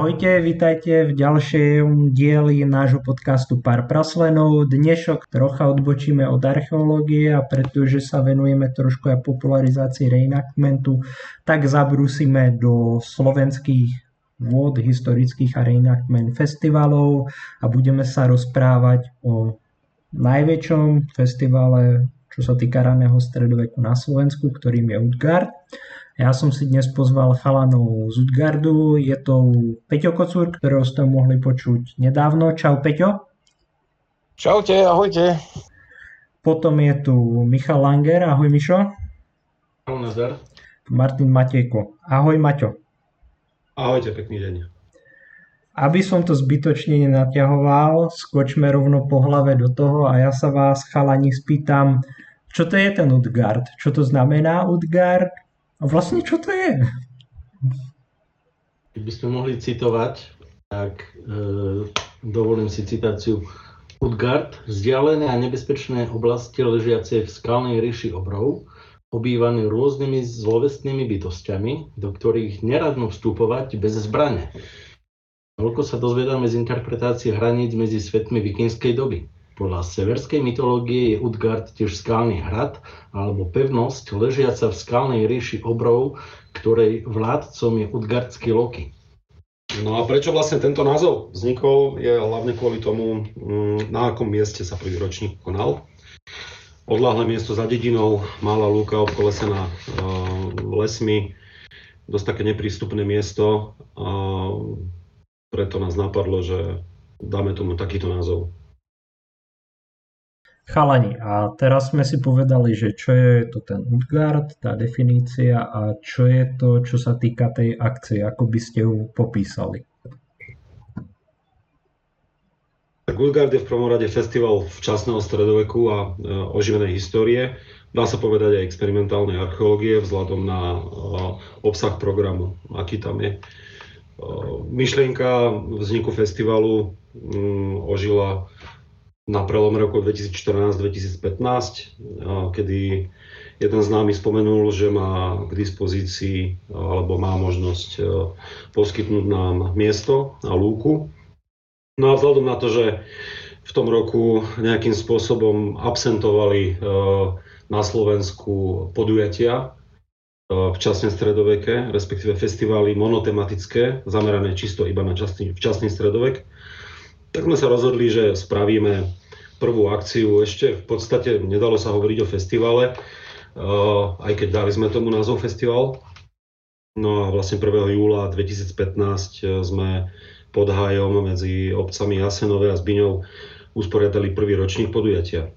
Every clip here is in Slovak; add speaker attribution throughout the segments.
Speaker 1: Ahojte, vítajte v ďalšej dieli nášho podcastu Pár praslenov. Dnešok trocha odbočíme od archeológie a pretože sa venujeme trošku aj popularizácii reenactmentu, tak zabrúsime do slovenských vôd historických a reenactment festivalov a budeme sa rozprávať o najväčšom festivale, čo sa týka raného stredoveku na Slovensku, ktorým je Utgard. Ja som si dnes pozval chalanov z Utgardu, je to Peťo Kocúr, ktorého ste mohli počuť nedávno. Čau Peťo.
Speaker 2: Čaute, ahojte.
Speaker 1: Potom je tu Michal Langer, ahoj Mišo.
Speaker 3: Ahoj, nazdar.
Speaker 1: Martin Matejko. Ahoj Maťo.
Speaker 3: Ahojte, pekný deň.
Speaker 1: Aby som to zbytočne nenaťahoval, skočme rovno po hlave do toho a ja sa vás chalani spýtam, čo to je ten Utgard? Čo to znamená Utgard? A vlastne čo to je?
Speaker 3: Keby sme mohli citovať, tak e, dovolím si citáciu. Utgard, vzdialené a nebezpečné oblasti ležiace v skalnej ríši obrov, obývaný rôznymi zlovestnými bytostiami, do ktorých neradno vstupovať bez zbrane. Toľko sa dozvedáme z interpretácie hraníc medzi svetmi vikingskej doby. Podľa severskej mytológie je Utgard tiež skalný hrad alebo pevnosť ležiaca v skalnej ríši obrov, ktorej vládcom je Utgardský Loki.
Speaker 2: No a prečo vlastne tento názov vznikol, je hlavne kvôli tomu, mm, na akom mieste sa prvý ročník konal. Odláhle miesto za dedinou, malá lúka obkolesená uh, lesmi, dosť také neprístupné miesto, uh, preto nás napadlo, že dáme tomu takýto názov.
Speaker 1: Chalani, a teraz sme si povedali, že čo je to ten Utgard, tá definícia a čo je to, čo sa týka tej akcie, ako by ste ju popísali.
Speaker 2: Tak Utgard je v prvom rade festival včasného stredoveku a e, oživenej histórie. Dá sa povedať aj experimentálnej archeológie vzhľadom na e, obsah programu, aký tam je. E, myšlienka vzniku festivalu mm, ožila na prelom roku 2014-2015, kedy jeden z námi spomenul, že má k dispozícii alebo má možnosť e, poskytnúť nám miesto a lúku. No a vzhľadom na to, že v tom roku nejakým spôsobom absentovali na Slovensku podujatia e, včasne stredoveke, respektíve festivály monotematické, zamerané čisto iba na časný, včasný stredovek, tak sme sa rozhodli, že spravíme prvú akciu. Ešte v podstate nedalo sa hovoriť o festivale, eh, aj keď dali sme tomu názov festival. No a vlastne 1. júla 2015 eh, sme pod hájom medzi obcami Jasenové a Zbiňou usporiadali prvý ročník podujatia.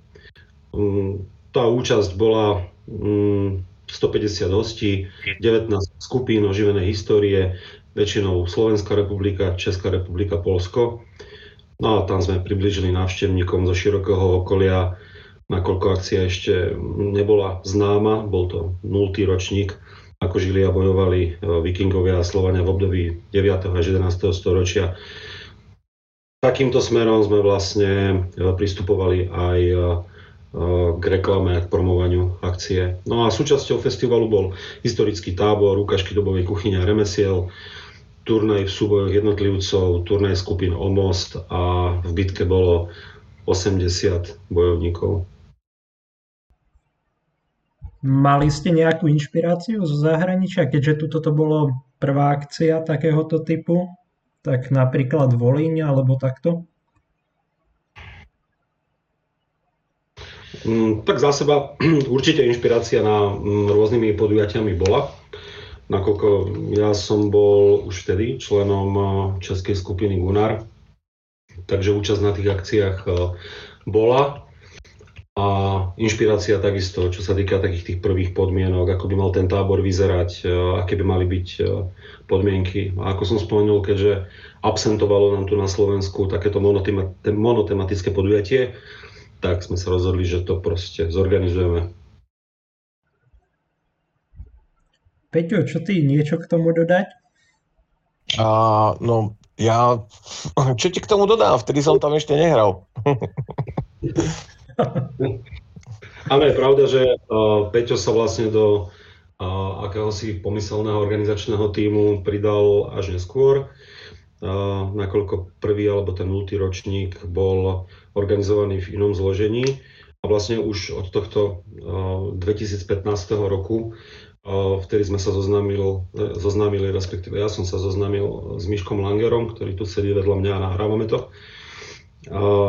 Speaker 2: Mm, tá účasť bola 150 mm, hostí, 19 skupín oživenej histórie, väčšinou Slovenská republika, Česká republika, Polsko. No a tam sme približili návštevníkom zo širokého okolia, nakoľko akcia ešte nebola známa, bol to 0. ročník, ako žili a bojovali e, vikingovia a Slovania v období 9. až 11. storočia. Takýmto smerom sme vlastne e, pristupovali aj e, k reklame, k promovaniu akcie. No a súčasťou festivalu bol historický tábor, ukážky dobovej kuchyne a remesiel, turnaj v súbojoch jednotlivcov, turnaj skupín o most a v bitke bolo 80 bojovníkov.
Speaker 1: Mali ste nejakú inšpiráciu zo zahraničia, keďže tuto to bolo prvá akcia takéhoto typu? Tak napríklad Volíň alebo takto?
Speaker 2: Mm, tak za seba určite inšpirácia na mm, rôznymi podujatiami bola nakoľko ja som bol už vtedy členom eh, českej skupiny Gunnar, takže účasť na tých akciách eh, bola a inšpirácia takisto, čo sa týka takých tých prvých podmienok, ako by mal ten tábor vyzerať, eh, aké by mali byť podmienky. A ako som spomenul, keďže absentovalo nám tu na Slovensku takéto monotematické podujatie, tak sme sa rozhodli, že to proste zorganizujeme.
Speaker 1: Peťo, čo ty, niečo k tomu dodať?
Speaker 4: A, no, ja, čo ti k tomu dodám? Vtedy som tam ešte nehral.
Speaker 2: Áno, je pravda, že uh, Peťo sa vlastne do uh, akéhosi pomyselného organizačného týmu pridal až neskôr. nakoľko prvý alebo ten nultý ročník bol organizovaný v inom zložení a vlastne už od tohto 2015 roku vtedy sme sa zoznámili, zoznámili, respektíve ja som sa zoznámil s Miškom Langerom, ktorý tu sedí vedľa mňa a nahrávame to,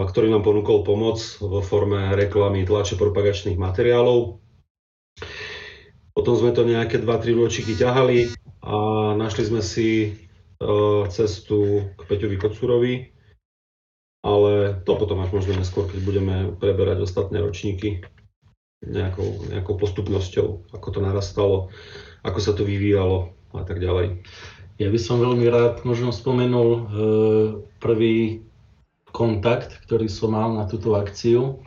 Speaker 2: ktorý nám ponúkol pomoc vo forme reklamy, tlače, propagačných materiálov. Potom sme to nejaké 2-3 ročíky ťahali a našli sme si cestu k Peťovi Kocurovi, ale to potom až možno neskôr, keď budeme preberať ostatné ročníky nejakou, nejakou postupnosťou, ako to narastalo, ako sa to vyvíjalo a tak ďalej.
Speaker 3: Ja by som veľmi rád možno spomenul e, prvý kontakt, ktorý som mal na túto akciu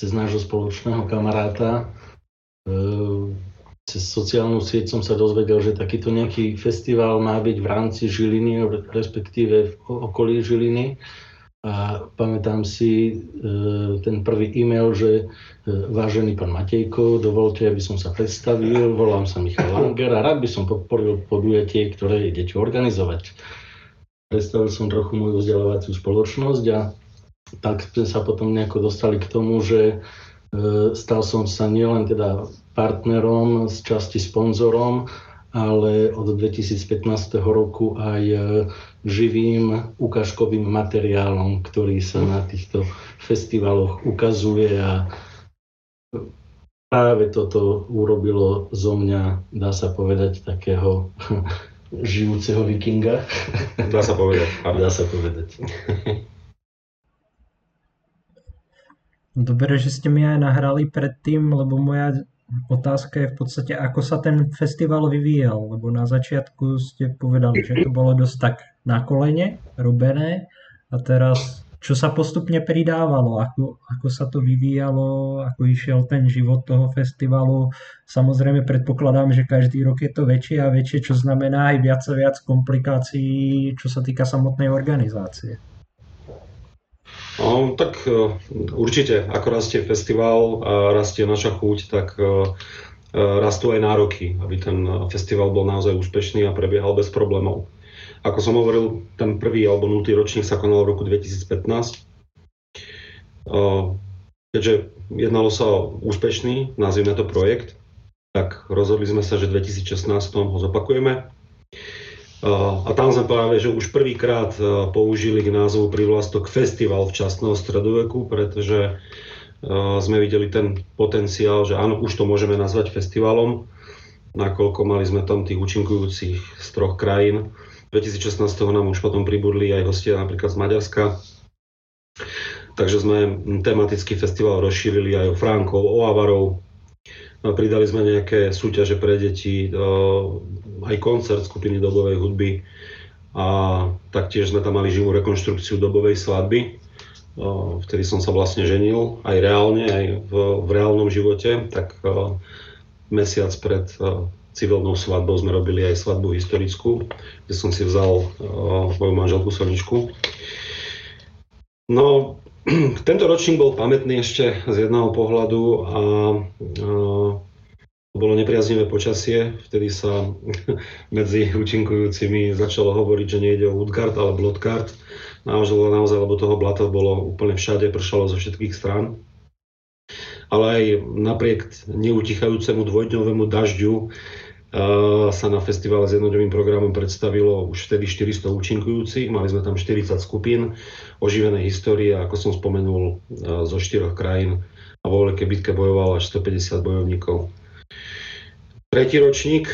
Speaker 3: cez nášho spoločného kamaráta. E, cez sociálnu sieť som sa dozvedel, že takýto nejaký festival má byť v rámci Žiliny, respektíve v okolí Žiliny a pamätám si e, ten prvý e-mail, že e, vážený pán Matejko, dovolte, aby som sa predstavil, volám sa Michal Langer a rád by som podporil podujatie, ktoré idete organizovať. Predstavil som trochu moju vzdelávaciu spoločnosť a tak sme sa potom nejako dostali k tomu, že e, stal som sa nielen teda partnerom, z časti sponzorom, ale od 2015 roku aj e, živým ukážkovým materiálom, ktorý sa na týchto festivaloch ukazuje a práve toto urobilo zo mňa, dá sa povedať, takého žijúceho vikinga.
Speaker 2: Dá sa povedať.
Speaker 3: Dá sa povedať.
Speaker 1: Dobre, že ste mi aj nahrali predtým, lebo moja otázka je v podstate, ako sa ten festival vyvíjal, lebo na začiatku ste povedali, že to bolo dosť tak na kolene robené a teraz čo sa postupne pridávalo, ako, ako sa to vyvíjalo, ako išiel ten život toho festivalu. Samozrejme predpokladám, že každý rok je to väčšie a väčšie, čo znamená aj viac a viac komplikácií, čo sa týka samotnej organizácie.
Speaker 2: No, tak e, určite, ako rastie festival a rastie naša chuť, tak e, e, rastú aj nároky, aby ten festival bol naozaj úspešný a prebiehal bez problémov. Ako som hovoril, ten prvý alebo nultý ročník sa konal v roku 2015. Keďže jednalo sa o úspešný, nazvime to projekt, tak rozhodli sme sa, že v 2016 ho zopakujeme a tam sme práve, že už prvýkrát použili k názvu privlastok festival včasného stredoveku, pretože sme videli ten potenciál, že áno, už to môžeme nazvať festivalom, nakoľko mali sme tam tých účinkujúcich z troch krajín. 2016 nám už potom pribudli aj hostia napríklad z Maďarska. Takže sme tematický festival rozšírili aj o Frankov, o Avarov, pridali sme nejaké súťaže pre deti, aj koncert skupiny dobovej hudby. A taktiež sme tam mali živú rekonštrukciu dobovej svadby, vtedy som sa vlastne ženil, aj reálne, aj v, v reálnom živote, tak mesiac pred civilnou svadbou sme robili aj svadbu historickú, kde som si vzal moju manželku Soničku. No, Tento ročník bol pamätný ešte z jedného pohľadu a, a bolo nepriaznivé počasie, vtedy sa medzi účinkujúcimi začalo hovoriť, že nejde o Woodcard, ale Bloodcard. Naozaj, naozaj, lebo toho blata bolo úplne všade, pršalo zo všetkých strán. Ale aj napriek neutichajúcemu dvojdňovému dažďu sa na festivale s jednodňovým programom predstavilo už vtedy 400 účinkujúcich, mali sme tam 40 skupín oživenej histórie, ako som spomenul, zo štyroch krajín a vo veľkej bitke bojovalo až 150 bojovníkov. Tretí ročník,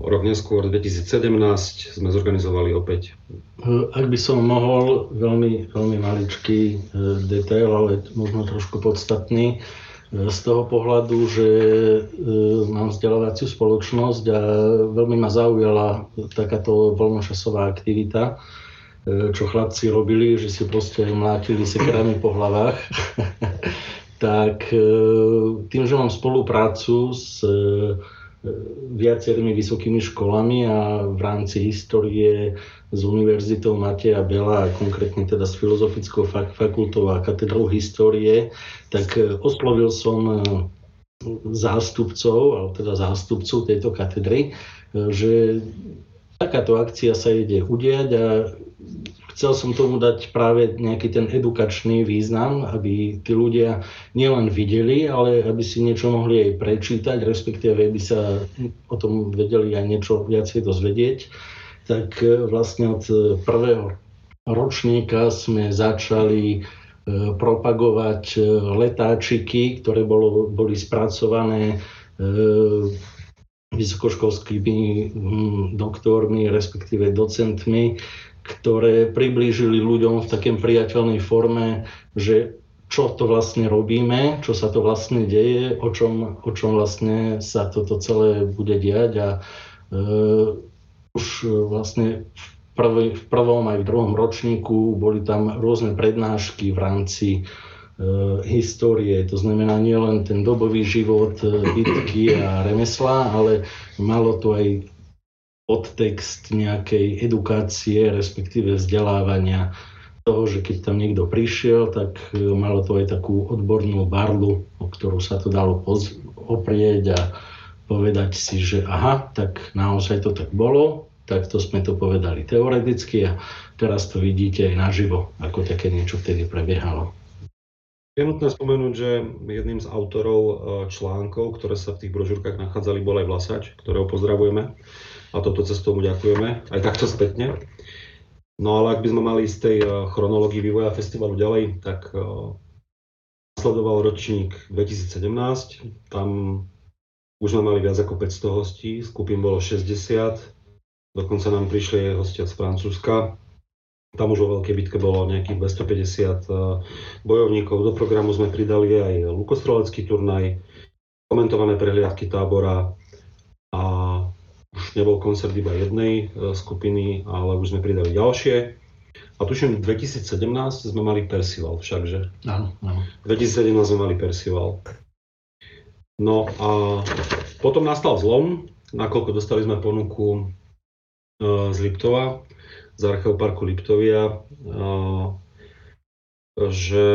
Speaker 2: rok neskôr, 2017, sme zorganizovali opäť.
Speaker 3: Ak by som mohol, veľmi, veľmi maličký e, detail, ale možno trošku podstatný, z toho pohľadu, že e, mám vzdelávaciu spoločnosť a veľmi ma zaujala takáto voľnočasová aktivita, e, čo chlapci robili, že si proste mlátili sekerami po hlavách. tak e, tým, že mám spoluprácu s viacerými vysokými školami a v rámci histórie s Univerzitou Mateja Bela a konkrétne teda s Filozofickou fakultou a katedrou histórie, tak e, oslovil som e, zástupcov, alebo teda zástupcov tejto katedry, e, že takáto akcia sa ide udiať a chcel som tomu dať práve nejaký ten edukačný význam, aby tí ľudia nielen videli, ale aby si niečo mohli aj prečítať, respektíve aby sa o tom vedeli aj niečo viacej dozvedieť. Tak e, vlastne od prvého ročníka sme začali e, propagovať e, letáčiky, ktoré bolo, boli spracované vysokoškolskými doktormi, respektíve docentmi ktoré priblížili ľuďom v takém priateľnej forme, že čo to vlastne robíme, čo sa to vlastne deje, o čom, o čom vlastne sa toto celé bude diať a e, už vlastne v, prvý, v prvom aj v druhom ročníku boli tam rôzne prednášky v rámci e, histórie, to znamená nielen ten dobový život, e, bitky a remesla, ale malo to aj podtext nejakej edukácie, respektíve vzdelávania toho, že keď tam niekto prišiel, tak e, malo to aj takú odbornú barlu, o ktorú sa to dalo poz- oprieť a povedať si, že aha, tak naozaj to tak bolo, tak to sme to povedali teoreticky a teraz to vidíte aj naživo, ako také niečo vtedy prebiehalo.
Speaker 2: Je nutné spomenúť, že jedným z autorov e, článkov, ktoré sa v tých brožúrkach nachádzali, bol aj Vlasač, ktorého pozdravujeme a toto cestou mu ďakujeme, aj takto spätne. No ale ak by sme mali z tej eh, chronológii vývoja festivalu ďalej, tak uh, nasledoval ročník 2017, tam už sme mali viac ako 500 hostí, skupín bolo 60, dokonca nám prišli hostia z Francúzska. Tam už vo veľkej bitke bolo nejakých 250 eh, bojovníkov. Do programu sme pridali aj lukostrelecký turnaj, komentované prehliadky tábora a už nebol koncert iba jednej e, skupiny, ale už sme pridali ďalšie. A tuším, v 2017 sme mali Percival všakže.
Speaker 3: Áno, áno.
Speaker 2: 2017 sme mali Percival. No a potom nastal zlom, nakoľko dostali sme ponuku e, z Liptova, z Archeoparku Liptovia, e, že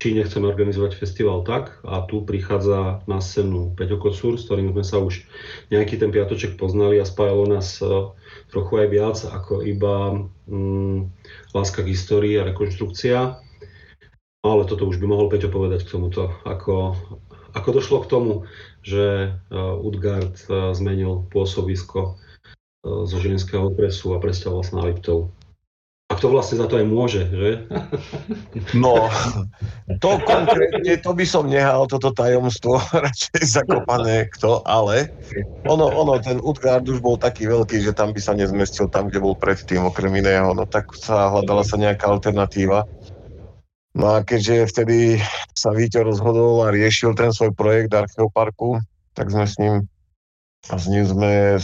Speaker 2: či nechceme organizovať festival tak a tu prichádza na scénu Peťo Kocúr, s ktorým sme sa už nejaký ten piatoček poznali a spájalo nás e, trochu aj viac ako iba mm, láska k histórii a rekonštrukcia. Ale toto už by mohol Peťo povedať k tomuto, ako, ako došlo k tomu, že uh, Utgard uh, zmenil pôsobisko uh, zo ženského presu a presťahoval sa na Liptov. A kto vlastne za to aj môže, že?
Speaker 4: No, to konkrétne, to by som nehal, toto tajomstvo, radšej zakopané kto, ale ono, ono, ten Utgard už bol taký veľký, že tam by sa nezmestil tam, kde bol predtým, okrem iného, no tak sa hľadala sa nejaká alternatíva. No a keďže vtedy sa Víťo rozhodol a riešil ten svoj projekt Archeoparku, tak sme s ním a s ním sme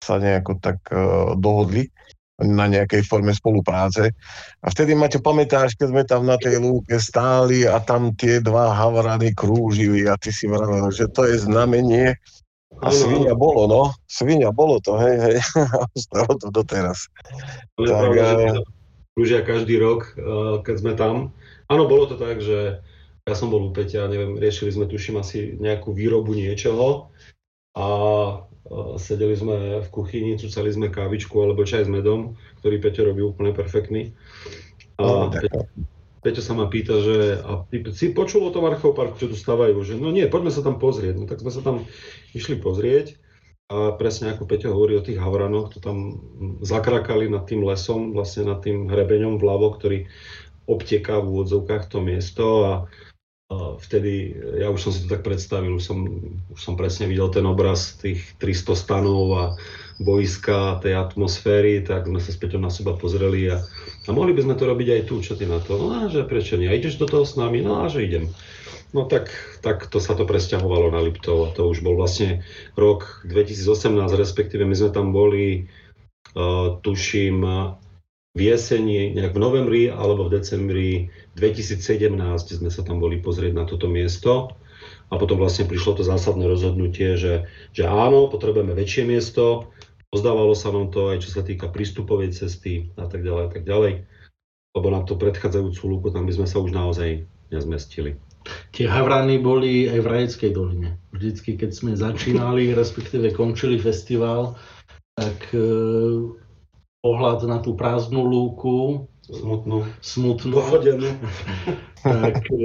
Speaker 4: sa nejako tak uh, dohodli na nejakej forme spolupráce. A vtedy, Maťo, pamätáš, keď sme tam na tej lúke stáli a tam tie dva havrany krúžili a ty si vravel, že to je znamenie a svinia bolo, no. Svinia bolo to, hej, hej. Stalo to doteraz.
Speaker 2: Ale tak, pravda, že krúžia každý rok, eh, keď sme tam. Áno, bolo to tak, že ja som bol u Peťa, neviem, riešili sme, tuším, asi nejakú výrobu niečoho a sedeli sme v kuchyni, cucali sme kávičku alebo čaj s medom, ktorý Peťo robí úplne perfektný. A no, Peťo, Peťo sa ma pýta, že a ty si počul o tom archeoparku, čo tu stavajú? Že no nie, poďme sa tam pozrieť. No tak sme sa tam išli pozrieť a presne ako Peťo hovorí o tých havranoch, to tam zakrakali nad tým lesom, vlastne nad tým hrebeňom vľavo, ktorý obteká v úvodzovkách to miesto a vtedy, ja už som si to tak predstavil, už som, už som presne videl ten obraz tých 300 stanov a boiska, tej atmosféry, tak sme sa späť na seba pozreli a, a mohli by sme to robiť aj tu, čo ty na to? No a že prečo nie? A ideš do toho s nami? No a že idem. No tak, tak to sa to presťahovalo na Liptov a to už bol vlastne rok 2018, respektíve my sme tam boli, uh, tuším, v jeseni, nejak v novembri alebo v decembri 2017 sme sa tam boli pozrieť na toto miesto a potom vlastne prišlo to zásadné rozhodnutie, že, že áno, potrebujeme väčšie miesto, pozdávalo sa nám to aj čo sa týka prístupovej cesty a tak ďalej a tak ďalej, lebo na tú predchádzajúcu lúku tam by sme sa už naozaj nezmestili.
Speaker 3: Tie havrany boli aj v Rajeckej doline. Vždycky, keď sme začínali, respektíve končili festival, tak e, pohľad na tú prázdnu lúku,
Speaker 2: Smutnú.
Speaker 3: smutnú,
Speaker 2: Pochodenú.
Speaker 3: tak e,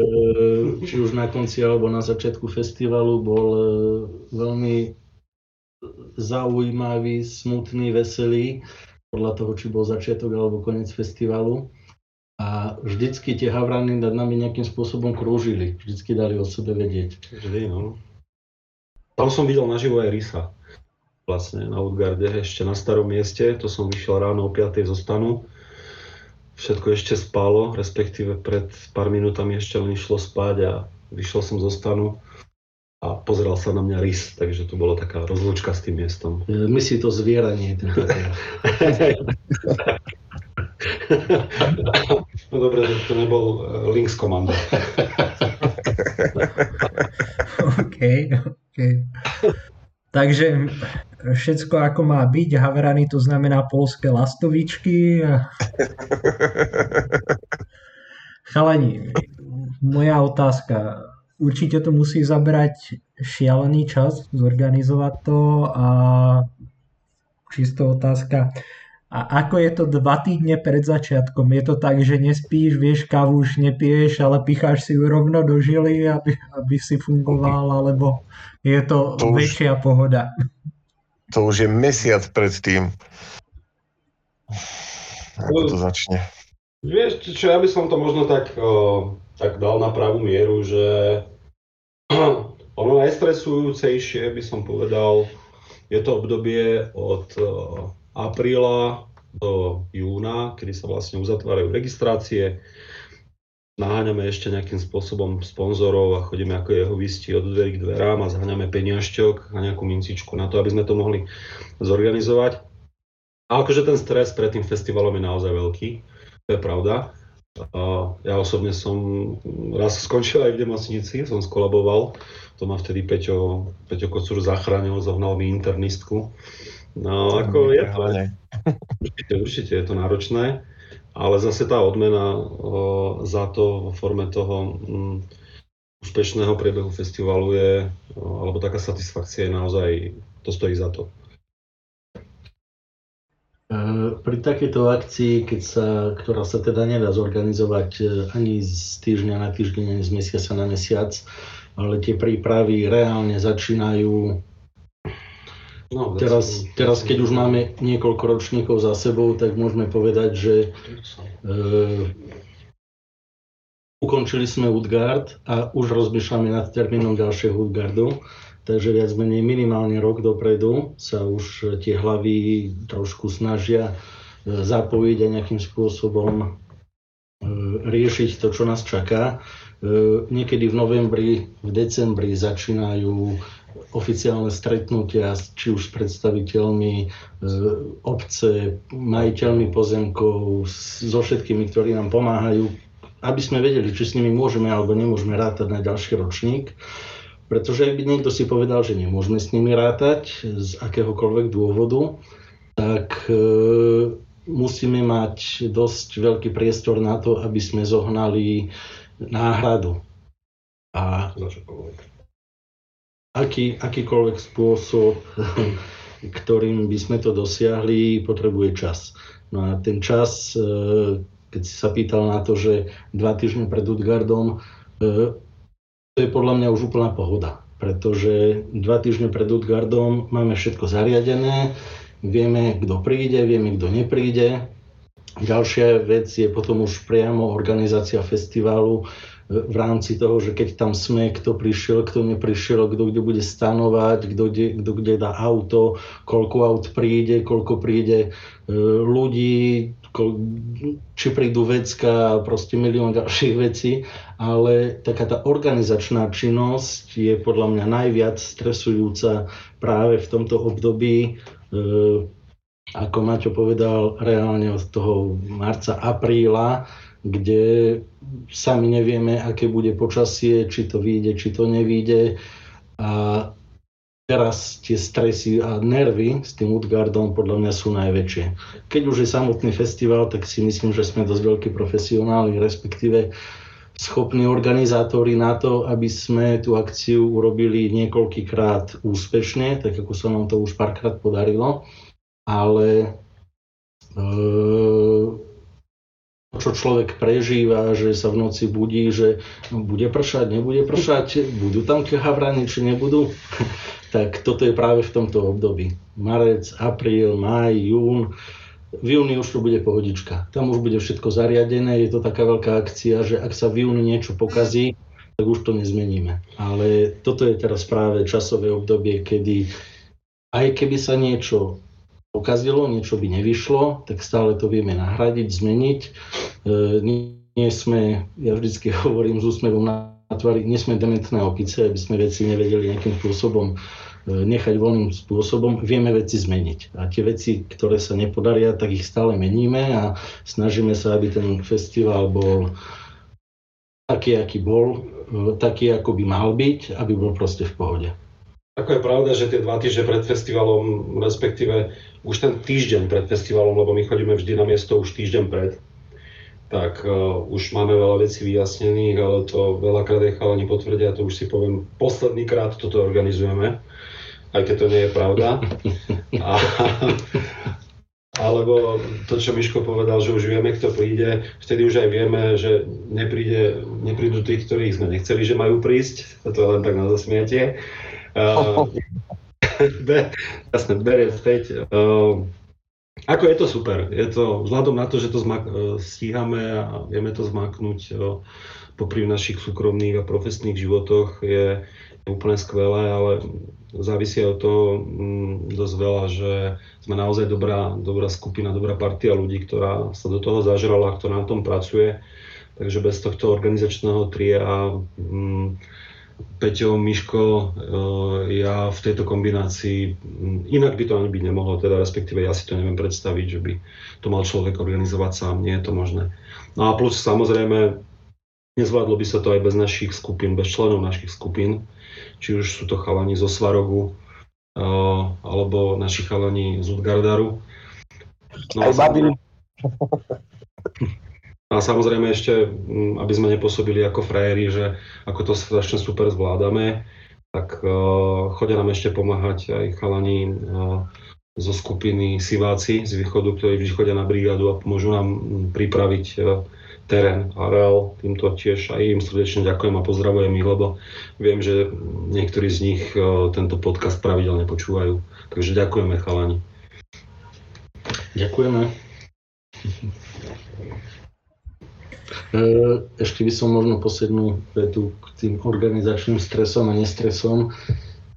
Speaker 3: či už na konci alebo na začiatku festivalu bol e, veľmi zaujímavý, smutný, veselý, podľa toho, či bol začiatok alebo koniec festivalu. A vždycky tie havrany nad nami nejakým spôsobom krúžili. Vždycky dali o sebe vedieť.
Speaker 2: Vždy, no. Tam som videl naživo aj Rysa. Vlastne na Outgarde, ešte na starom mieste. To som vyšiel ráno o 5. zo stanu. Všetko ešte spalo, respektíve pred pár minútami ešte len išlo spať a vyšiel som zo stanu a pozeral sa na mňa rys, takže to bolo taká rozlúčka s tým miestom.
Speaker 3: E, My si to zvieranie
Speaker 2: no dobre, že to nebol eh, Lynx Commander.
Speaker 1: OK, OK. Takže všetko ako má byť, Havrany to znamená polské lastovičky. Chalani, moja otázka. Určite to musí zabrať šialený čas zorganizovať to a čisto otázka. A ako je to dva týdne pred začiatkom? Je to tak, že nespíš, vieš, kávu už nepiješ, ale picháš si ju rovno do žily, aby, aby si fungoval, alebo je to,
Speaker 4: To už-
Speaker 1: väčšia pohoda?
Speaker 4: To už je mesiac pred tým. Ako to začne?
Speaker 2: Vieš, čo ja by som to možno tak, o, tak dal na pravú mieru, že ono najstresujúcejšie by som povedal, je to obdobie od o, apríla do júna, kedy sa vlastne uzatvárajú registrácie. Naháňame ešte nejakým spôsobom sponzorov a chodíme ako jeho visti od dverí k dverám a zháňame peniažťok a nejakú mincičku na to, aby sme to mohli zorganizovať. A akože ten stres pred tým festivalom je naozaj veľký, to je pravda. Ja osobne som raz skončil aj v nemocnici, som skolaboval. To ma vtedy Peťo, Peťo Kocúr zachránil, zohnal mi internistku. No ako je to, určite, určite je to náročné, ale zase tá odmena o, za to vo forme toho mm, úspešného priebehu festivalu je, o, alebo taká satisfakcia je naozaj, to stojí za to.
Speaker 3: E, Pri takejto akcii, keď sa, ktorá sa teda nedá zorganizovať e, ani z týždňa na týždeň, ani z mesiaca na mesiac, ale tie prípravy reálne začínajú
Speaker 2: No,
Speaker 3: teraz, teraz keď už máme niekoľko ročníkov za sebou, tak môžeme povedať, že e, ukončili sme Utgard a už rozmýšľame nad termínom ďalšieho Utgardu. Takže viac menej minimálne rok dopredu sa už tie hlavy trošku snažia e, zapojiť a nejakým spôsobom e, riešiť to, čo nás čaká. E, Niekedy v novembri, v decembri začínajú oficiálne stretnutia, či už s predstaviteľmi e, obce, majiteľmi pozemkov, so všetkými, ktorí nám pomáhajú, aby sme vedeli, či s nimi môžeme alebo nemôžeme rátať na ďalší ročník. Pretože ak by niekto si povedal, že nemôžeme s nimi rátať z akéhokoľvek dôvodu, tak e, musíme mať dosť veľký priestor na to, aby sme zohnali náhradu. A
Speaker 2: Za čokoľvek.
Speaker 3: Aký, akýkoľvek spôsob, ktorým by sme to dosiahli, potrebuje čas. No a ten čas, e, keď si sa pýtal na to, že dva týždne pred Utgardom, e, to je podľa mňa už úplná pohoda. Pretože dva týždne pred Utgardom máme všetko zariadené, vieme, kto príde, vieme, kto nepríde. Ďalšia vec je potom už priamo organizácia festivalu, v rámci toho, že keď tam sme, kto prišiel, kto neprišiel, kto kde bude stanovať, kto kde, kto kde dá auto, koľko aut príde, koľko príde e, ľudí, či prídu vecka, proste milión ďalších vecí, ale taká tá organizačná činnosť je podľa mňa najviac stresujúca práve v tomto období. E, ako Maťo povedal, reálne od toho marca, apríla, kde sami nevieme, aké bude počasie, či to vyjde, či to nevyjde. A teraz tie stresy a nervy s tým Utgardom podľa mňa sú najväčšie. Keď už je samotný festival, tak si myslím, že sme dosť veľkí profesionáli, respektíve schopní organizátori na to, aby sme tú akciu urobili niekoľkýkrát úspešne, tak ako sa nám to už párkrát podarilo. ale e, čo človek prežíva, že sa v noci budí, že bude pršať, nebude pršať, budú tam havrany, či nebudú, tak toto je práve v tomto období. Marec, apríl, maj, jún, v júni už to bude pohodička. Tam už bude všetko zariadené, je to taká veľká akcia, že ak sa v júni niečo pokazí, tak už to nezmeníme. Ale toto je teraz práve časové obdobie, kedy aj keby sa niečo pokazilo, niečo by nevyšlo, tak stále to vieme nahradiť, zmeniť. E, nie sme, ja vždycky hovorím s úsmevom na tvári, nie sme dementné opice, aby sme veci nevedeli nejakým spôsobom E, nechať voľným spôsobom, vieme veci zmeniť. A tie veci, ktoré sa nepodaria, tak ich stále meníme a snažíme sa, aby ten festival bol taký, aký bol, e, taký, ako by mal byť, aby bol proste v pohode.
Speaker 2: Ako je pravda, že tie dva týždne pred festivalom, respektíve už ten týždeň pred festivalom, lebo my chodíme vždy na miesto už týždeň pred, tak uh, už máme veľa vecí vyjasnených, ale to veľakrát je chalani potvrdia, to už si poviem, posledný krát toto organizujeme aj keď to nie je pravda. A, alebo to, čo Miško povedal, že už vieme, kto príde, vtedy už aj vieme, že nepríde, neprídu tí, ktorých sme nechceli, že majú prísť. To je len tak na zasmietie. Uh, be, jasne, berie späť. Uh, ako je to super. Je to, vzhľadom na to, že to zmak, uh, stíhame a vieme to zmaknúť uh, popri našich súkromných a profesných životoch, je úplne skvelé, ale závisí od toho mm, dosť veľa, že sme naozaj dobrá, dobrá skupina, dobrá partia ľudí, ktorá sa do toho zažrala, ktorá na tom pracuje. Takže bez tohto organizačného tria mm, Peťo, Miško, e, ja v tejto kombinácii, inak by to ani byť nemohlo, teda respektíve ja si to neviem predstaviť, že by to mal človek organizovať sám, nie je to možné. No a plus samozrejme, nezvládlo by sa to aj bez našich skupín, bez členov našich skupín, či už sú to chalani zo Svarogu, uh, alebo naši chalani z Udgardaru.
Speaker 4: No Aj samozrejme,
Speaker 2: a samozrejme ešte, mm, aby sme nepôsobili ako frajeri, že ako to strašne super zvládame, tak uh, chodia nám ešte pomáhať aj chalani uh, zo skupiny Siváci z východu, ktorí vždy chodia na brigádu a môžu nám mm, pripraviť uh, terén, areál. Týmto tiež aj im srdečne ďakujem a pozdravujem ich, lebo viem, že niektorí z nich tento podcast pravidelne počúvajú. Takže ďakujeme chalani.
Speaker 3: Ďakujeme. E, ešte by som možno poslednú vetu k tým organizačným stresom a nestresom.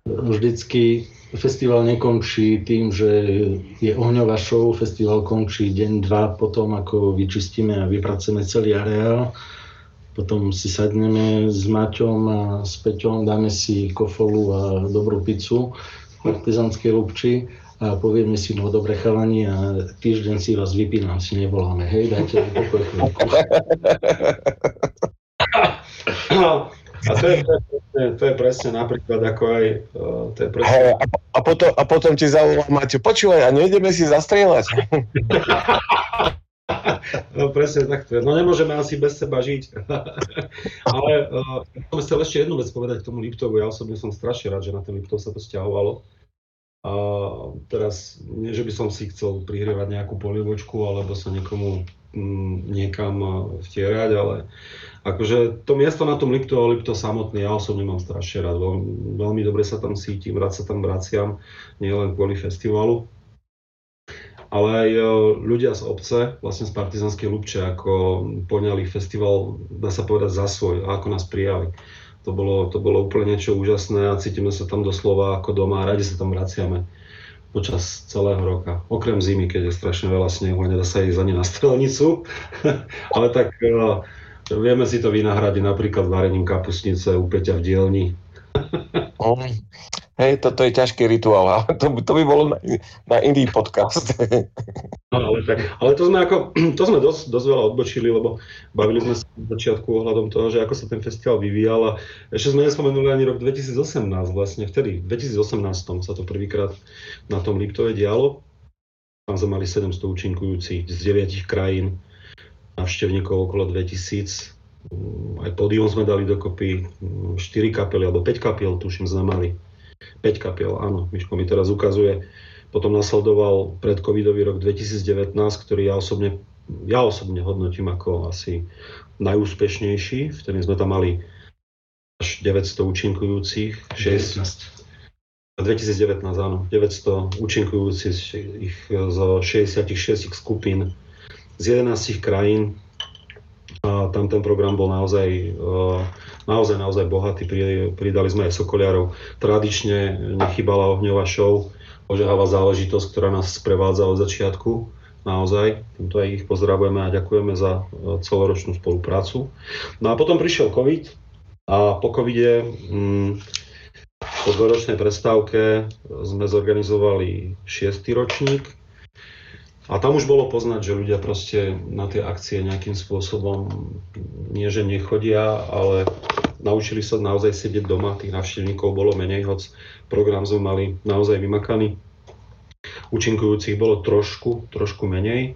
Speaker 3: Vždycky festival nekončí tým, že je ohňová show, festival končí deň, dva potom, ako vyčistíme a vypracujeme celý areál. Potom si sadneme s Maťom a s Peťom, dáme si kofolu a dobrú pizzu v partizanskej lupči a povieme si, no dobre chalani a týždeň si vás vypínam, si nevoláme, hej, dajte mi pokoj chvíľku.
Speaker 2: A to je, to je, to je presne napríklad ako aj... Uh, to je presne...
Speaker 4: Hey, a, a, potom, a potom ti zavolá Maťo, počúvaj, a nejdeme si zastrieľať?
Speaker 2: No presne takto. No nemôžeme asi bez seba žiť. Ale uh, som chcel ešte jednu vec povedať k tomu Liptovu. Ja osobne som strašne rád, že na ten Liptov sa to stiahovalo. A teraz, nie že by som si chcel prihrievať nejakú polievočku alebo sa niekomu mm, niekam vtierať, ale akože to miesto na tom Lipto, Lipto samotný, ja osobne mám strašne rád, veľmi, veľmi dobre sa tam cítim, rád sa tam vraciam, nielen kvôli festivalu, ale aj e, ľudia z obce, vlastne z Partizanskej Lubče, ako poňali festival, dá sa povedať, za svoj a ako nás prijali. To bolo, to bolo úplne niečo úžasné a cítime sa tam doslova ako doma a radi sa tam vraciame počas celého roka. Okrem zimy, keď je strašne veľa snehu a nedá sa ísť ani na strelnicu. ale tak e, Vieme si to vynahradiť napríklad varením kapusnice u Peťa v dielni.
Speaker 4: Mm. Hej, toto je ťažký rituál, ale to, to by bolo na, na iný podcast.
Speaker 2: No, ale, tak, ale to sme, ako, to sme dosť, dosť veľa odbočili, lebo bavili sme sa v začiatku ohľadom toho, že ako sa ten festival vyvíjal a ešte sme nespomenuli ani rok 2018 vlastne, vtedy, v 2018 sa to prvýkrát na tom Liptove dialo. Tam sme mali 700 účinkujúcich z 9 krajín návštevníkov okolo 2000. Aj pódium sme dali dokopy 4 mm, kapely, alebo 5 kapiel, tuším, sme mali. 5 kapiel, áno, Miško mi teraz ukazuje. Potom nasledoval predcovidový rok 2019, ktorý ja osobne, ja osobne hodnotím ako asi najúspešnejší. Vtedy sme tam mali až 900 účinkujúcich. 6, 2019, áno. 900 účinkujúcich ich zo 66 skupín z 11 krajín. A tam ten program bol naozaj, e, naozaj, naozaj bohatý. Pridali sme aj Sokoliarov. Tradične nechybala ohňová show, ožehavá záležitosť, ktorá nás sprevádza od začiatku. Naozaj, týmto aj ich pozdravujeme a ďakujeme za e, celoročnú spoluprácu. No a potom prišiel COVID a po covide mm, po dvoročnej prestávke sme zorganizovali šiestý ročník a tam už bolo poznať, že ľudia proste na tie akcie nejakým spôsobom nie že nechodia, ale naučili sa naozaj sedieť doma, tých návštevníkov bolo menej, hoc program sme mali naozaj vymakaný. Účinkujúcich bolo trošku, trošku menej,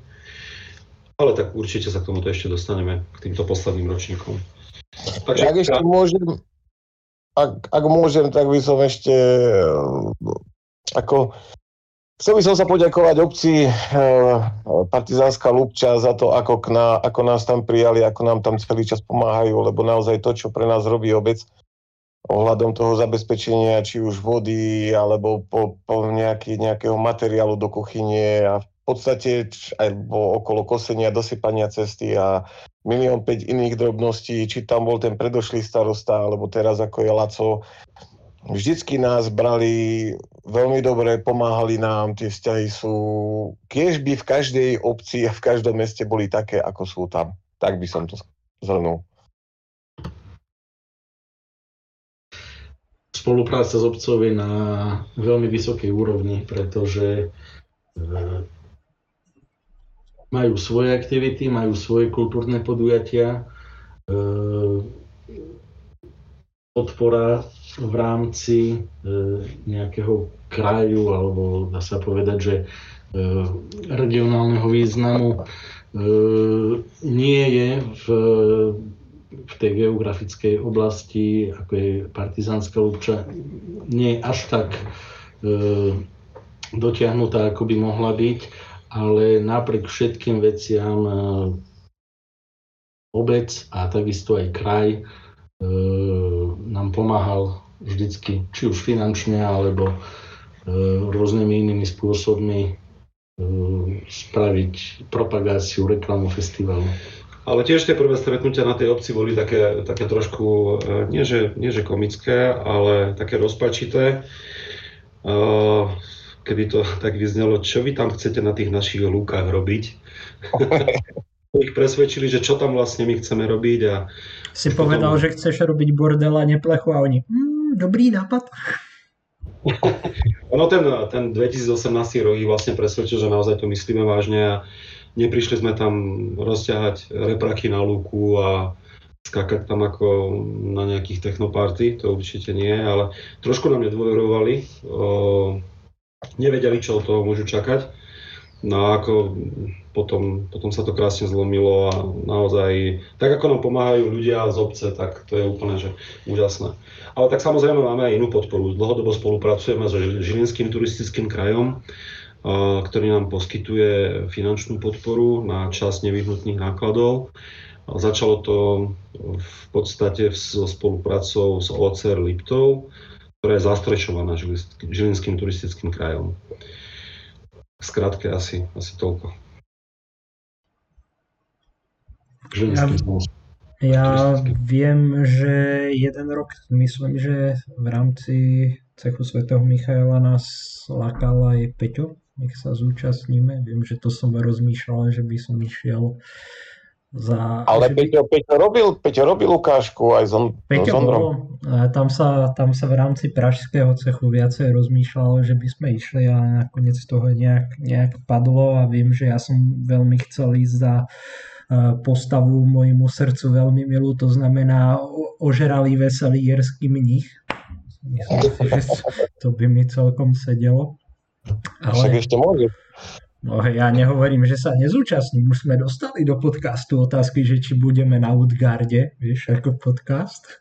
Speaker 2: ale tak určite sa k tomuto ešte dostaneme, k týmto posledným ročníkom.
Speaker 4: Takže, ak ešte môžem, ak, ak môžem, tak by som ešte ako Chcel by som sa poďakovať obci e, Partizánska Lubča za to, ako, k na, ako nás tam prijali, ako nám tam celý čas pomáhajú, lebo naozaj to, čo pre nás robí obec ohľadom toho zabezpečenia, či už vody, alebo po, po nejaký, nejakého materiálu do kuchyne a v podstate aj okolo kosenia, dosypania cesty a milión 5 iných drobností, či tam bol ten predošlý starosta, alebo teraz ako je Laco. Vždycky nás brali veľmi dobre, pomáhali nám, tie vzťahy sú, kiež by v každej obci a v každom meste boli také, ako sú tam. Tak by som to zhrnul.
Speaker 3: Spolupráca s obcov je na veľmi vysokej úrovni, pretože e, majú svoje aktivity, majú svoje kultúrne podujatia. E, podpora v rámci e, nejakého kraju, alebo dá sa povedať, že e, regionálneho významu nie je v, v tej geografickej oblasti, ako je Partizánska Lubča, nie je až tak dotiahnutá, ako by mohla byť ale napriek všetkým veciam e, obec a takisto aj kraj e, nám pomáhal vždycky, či už finančne, alebo e, rôznymi inými spôsobmi spraviť propagáciu, reklamu festivalu.
Speaker 2: Ale tiež tie prvé stretnutia na tej obci boli také, také trošku, nie že, nie že komické, ale také rozpačité keby to tak vyznelo, čo vy tam chcete na tých našich lúkach robiť. ich presvedčili, že čo tam vlastne my chceme robiť. A
Speaker 1: si potom... povedal, že chceš robiť bordel a neplechu a oni, mm, dobrý nápad.
Speaker 2: ono ten, ten 2018 rok ich vlastne presvedčil, že naozaj to myslíme vážne a neprišli sme tam rozťahať repraky na lúku a skákať tam ako na nejakých technoparty, to určite nie, ale trošku nám nedôverovali nevedeli, čo od toho môžu čakať. No a ako potom, potom sa to krásne zlomilo a naozaj, tak ako nám pomáhajú ľudia z obce, tak to je úplne že úžasné. Ale tak samozrejme máme aj inú podporu. Dlhodobo spolupracujeme so Žilinským turistickým krajom, ktorý nám poskytuje finančnú podporu na čas nevyhnutných nákladov. Začalo to v podstate so spoluprácou s OCR Liptov, ktorá je zastrešovaná Žilinským turistickým krajom. Skrátke asi, asi toľko.
Speaker 1: Ja, ja viem, že jeden rok, myslím, že v rámci cechu svätého Michaela nás lákal aj Peťo, nech sa zúčastníme. Viem, že to som rozmýšľal, že by som išiel za...
Speaker 4: Ale Peťo, Peťo, robil, Peťo robil ukážku aj zon,
Speaker 1: Peťo Bolo, tam, sa, tam sa v rámci pražského cechu viacej rozmýšľalo, že by sme išli a nakoniec toho nejak, nejak padlo a viem, že ja som veľmi chcel ísť za postavu môjmu srdcu veľmi milú, to znamená ožeralý veselý jerský mních. Myslím si, že to by mi celkom sedelo.
Speaker 4: Ale... Však ešte môže.
Speaker 1: No ja nehovorím, že sa nezúčastním. Už sme dostali do podcastu otázky, že či budeme na Woodgarde, vieš, ako podcast.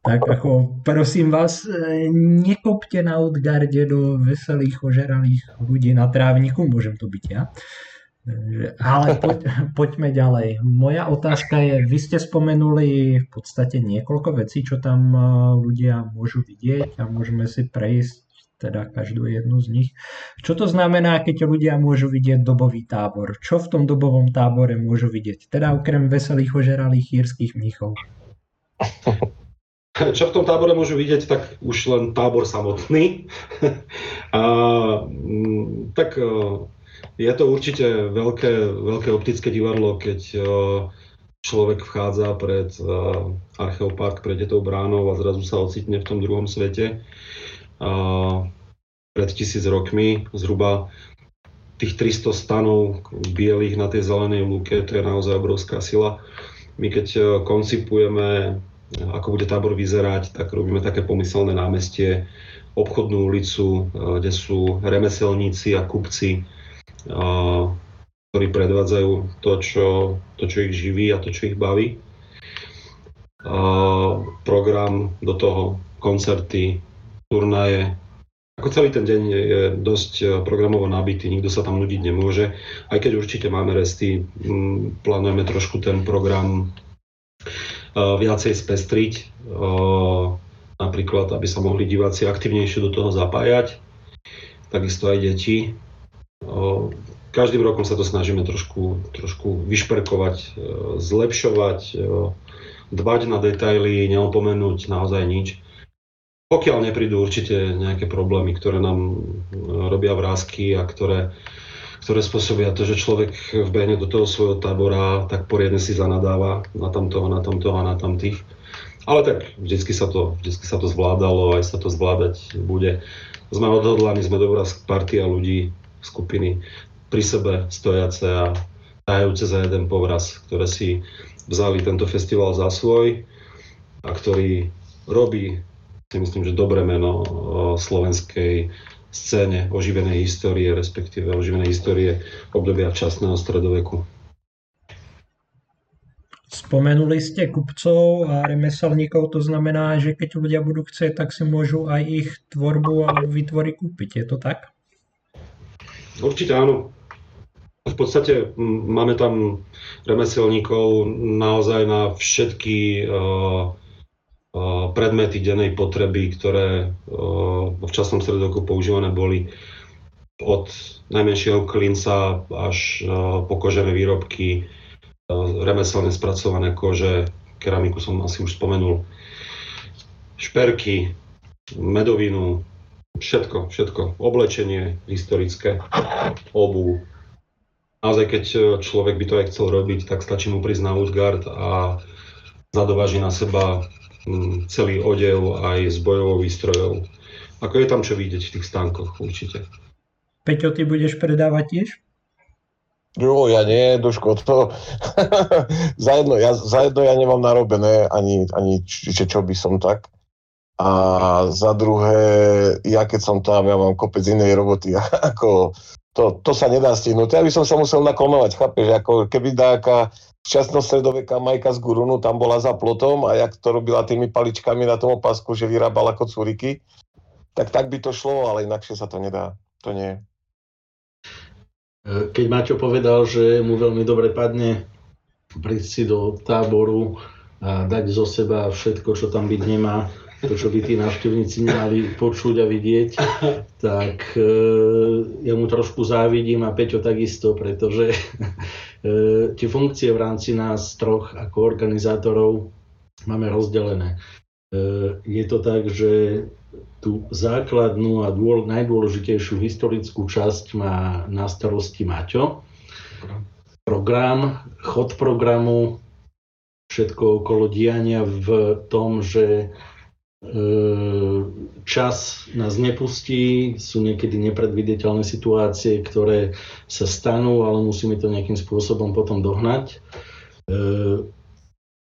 Speaker 1: Tak ako prosím vás, e, nekopte na Utgarde do veselých, ožeralých ľudí na trávniku, môžem to byť ja. Ale poď, poďme ďalej. Moja otázka je, vy ste spomenuli v podstate niekoľko vecí, čo tam e, ľudia môžu vidieť a môžeme si prejsť teda každú jednu z nich. Čo to znamená, keď ľudia môžu vidieť dobový tábor? Čo v tom dobovom tábore môžu vidieť? Teda okrem veselých ožeralých chýrských mníchov.
Speaker 2: Čo v tom tábore môžu vidieť, tak už len tábor samotný. a, tak e, je to určite veľké, veľké optické divadlo, keď uh, človek vchádza pred uh, Archeopark, pred tou bránou a zrazu sa ocitne v tom druhom svete. Uh, pred tisíc rokmi zhruba tých 300 stanov bielých na tej zelenej lúke, to je naozaj obrovská sila. My keď koncipujeme, ako bude tábor vyzerať, tak robíme také pomyselné námestie, obchodnú ulicu, kde sú remeselníci a kupci, ktorí predvádzajú to čo, to, čo ich živí a to, čo ich baví. Program do toho, koncerty, turnaje. Ako celý ten deň je dosť e, programovo nabitý, nikto sa tam nudiť nemôže. Aj keď určite máme resty, plánujeme trošku ten program e, viacej spestriť, e, napríklad, aby sa mohli diváci aktivnejšie do toho zapájať, takisto aj deti Každým rokom sa to snažíme trošku, trošku vyšperkovať, e, zlepšovať, e, dbať na detaily, neopomenúť naozaj nič. Pokiaľ neprídu určite nejaké problémy, ktoré nám e, robia vrázky a ktoré, ktoré spôsobia to, že človek vbehne do toho svojho tábora, tak poriadne si zanadáva na tamto, na tamto a na tamtých. Ale tak vždycky sa to, vždycky sa to zvládalo, aj sa to zvládať bude. Sme odhodlaní, sme dobrá partia ľudí, skupiny pri sebe stojace a tajúce za jeden povraz, ktoré si vzali tento festival za svoj a ktorý robí, si myslím, že dobré meno slovenskej scéne oživenej histórie, respektíve oživenej histórie obdobia včasného stredoveku.
Speaker 1: Spomenuli ste kupcov a remeselníkov, to znamená, že keď ľudia budú chcieť, tak si môžu aj ich tvorbu a vytvory kúpiť. Je to tak?
Speaker 2: Určite áno. V podstate máme tam remeselníkov naozaj na všetky uh, uh, predmety dennej potreby, ktoré uh, v časnom stredoku používané boli od najmenšieho klinca až po kožené výrobky, remeselne spracované kože, keramiku som asi už spomenul, šperky, medovinu, Všetko, všetko. Oblečenie historické, obu. Naozaj, keď e, človek by to aj chcel robiť, tak stačí mu prísť na Utgard a zadováži na seba celý odev aj s bojovou výstrojou. Ako je tam čo vidieť v tých stánkoch určite.
Speaker 1: Peťo, ty budeš predávať tiež?
Speaker 4: Jo, ja nie, Duško, to zajedno, ja, zajedno ja nemám narobené ani, ani či, čo by som tak. A za druhé, ja keď som tam, ja mám kopec inej roboty, ako to, to sa nedá stihnúť. Ja by som sa musel naklonovať, chápeš, ako keby nejaká časnostredoveká majka z Gurunu tam bola za plotom a jak to robila tými paličkami na tom opasku, že vyrábala kocúriky, tak tak by to šlo, ale inakšie sa to nedá. To nie.
Speaker 3: Keď Maťo povedal, že mu veľmi dobre padne prísť si do táboru a dať zo seba všetko, čo tam byť nemá, to, čo by tí návštevníci nemali počuť a vidieť, tak e, ja mu trošku závidím a Peťo takisto, pretože e, tie funkcie v rámci nás troch ako organizátorov máme rozdelené. E, je to tak, že tú základnú a dôl, najdôležitejšiu historickú časť má na starosti Maťo. Program, chod programu, všetko okolo diania v tom, že čas nás nepustí, sú niekedy nepredviditeľné situácie, ktoré sa stanú, ale musíme to nejakým spôsobom potom dohnať.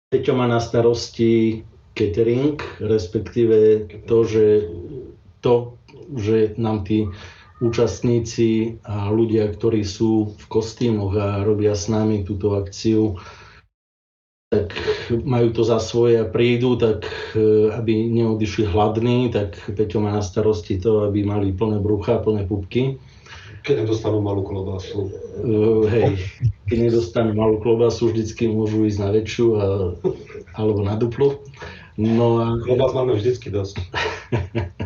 Speaker 3: Peťo má na starosti catering, respektíve to, že to, že nám tí účastníci a ľudia, ktorí sú v kostýmoch a robia s nami túto akciu, tak e, majú to za svoje a prídu, tak aby neodišli hladní, tak Peťo má na starosti to, aby mali plné brucha, plné pupky.
Speaker 2: Keď nedostanú malú klobásu.
Speaker 3: Uh, hej, keď nedostanú malú klobásu, vždycky môžu ísť na väčšiu a, alebo na duplo.
Speaker 2: No a... Klobás máme vždycky dosť.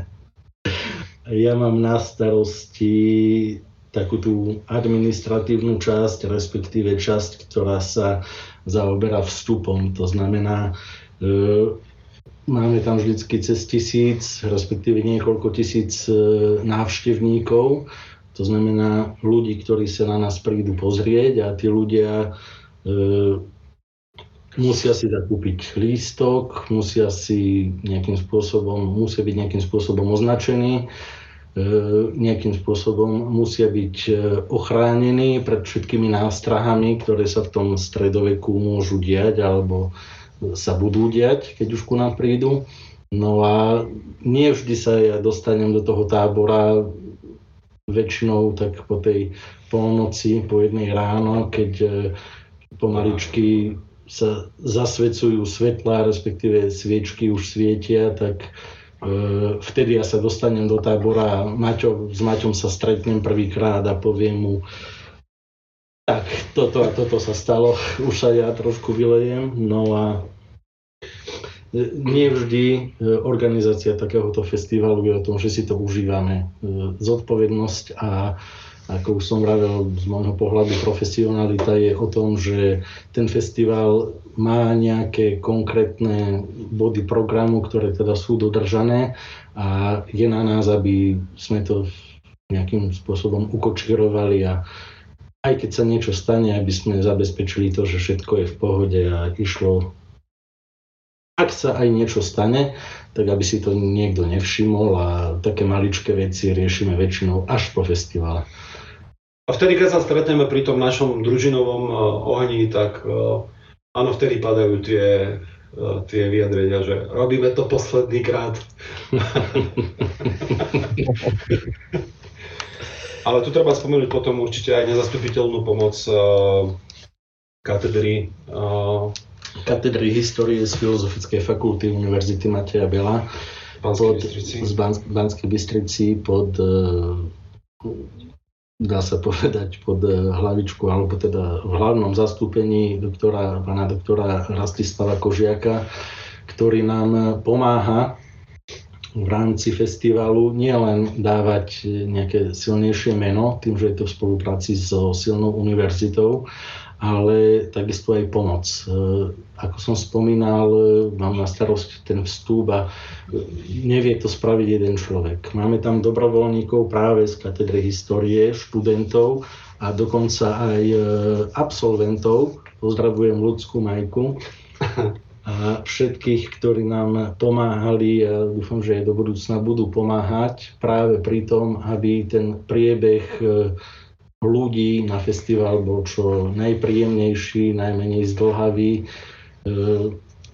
Speaker 3: ja mám na starosti takú tú administratívnu časť, respektíve časť, ktorá sa zaoberá vstupom. To znamená, e, máme tam vždycky cez tisíc, respektíve niekoľko tisíc e, návštevníkov, to znamená ľudí, ktorí sa na nás prídu pozrieť a tí ľudia e, musia si zakúpiť lístok, musia si nejakým spôsobom, musia byť nejakým spôsobom označení, nejakým spôsobom musia byť e, ochránení pred všetkými nástrahami, ktoré sa v tom stredoveku môžu diať alebo sa budú diať, keď už ku nám prídu. No a nie vždy sa ja dostanem do toho tábora väčšinou tak po tej polnoci, po jednej ráno, keď e, pomaličky sa zasvecujú svetla, respektíve sviečky už svietia, tak e, vtedy ja sa dostanem do tábora Maťo, s Maťom sa stretnem prvýkrát a poviem mu, tak toto a toto sa stalo, už sa ja trošku vylejem, no a nie vždy e, organizácia takéhoto festivalu je o tom, že si to užívame. E, zodpovednosť a ako už som vravel, z môjho pohľadu profesionalita je o tom, že ten festival má nejaké konkrétne body programu, ktoré teda sú dodržané a je na nás, aby sme to nejakým spôsobom ukočirovali a aj keď sa niečo stane, aby sme zabezpečili to, že všetko je v pohode a išlo ak sa aj niečo stane, tak aby si to niekto nevšimol a také maličké veci riešime väčšinou až po festivale.
Speaker 2: A vtedy, keď sa stretneme pri tom našom družinovom uh, ohni, tak uh, áno, vtedy padajú tie, uh, tie vyjadrenia, že robíme to posledný krát. Ale tu treba spomenúť potom určite aj nezastupiteľnú pomoc katedry
Speaker 3: katedry histórie z Filozofickej fakulty Univerzity Mateja Bela pod, z Banskej Bystrici pod e, dá sa povedať pod e, hlavičku, alebo teda v hlavnom zastúpení doktora, pána doktora Rastislava Kožiaka, ktorý nám pomáha v rámci festivalu nielen dávať nejaké silnejšie meno, tým, že je to v spolupráci so silnou univerzitou, ale takisto aj pomoc. E, ako som spomínal, e, mám na starosť ten vstup a e, nevie to spraviť jeden človek. Máme tam dobrovoľníkov práve z katedry histórie, študentov a dokonca aj absolventov. Pozdravujem ľudskú majku a všetkých, ktorí nám pomáhali a dúfam, že aj do budúcna budú pomáhať práve pri tom, aby ten priebeh ľudí na festival bol čo najpríjemnejší, najmenej zdlhavý. E,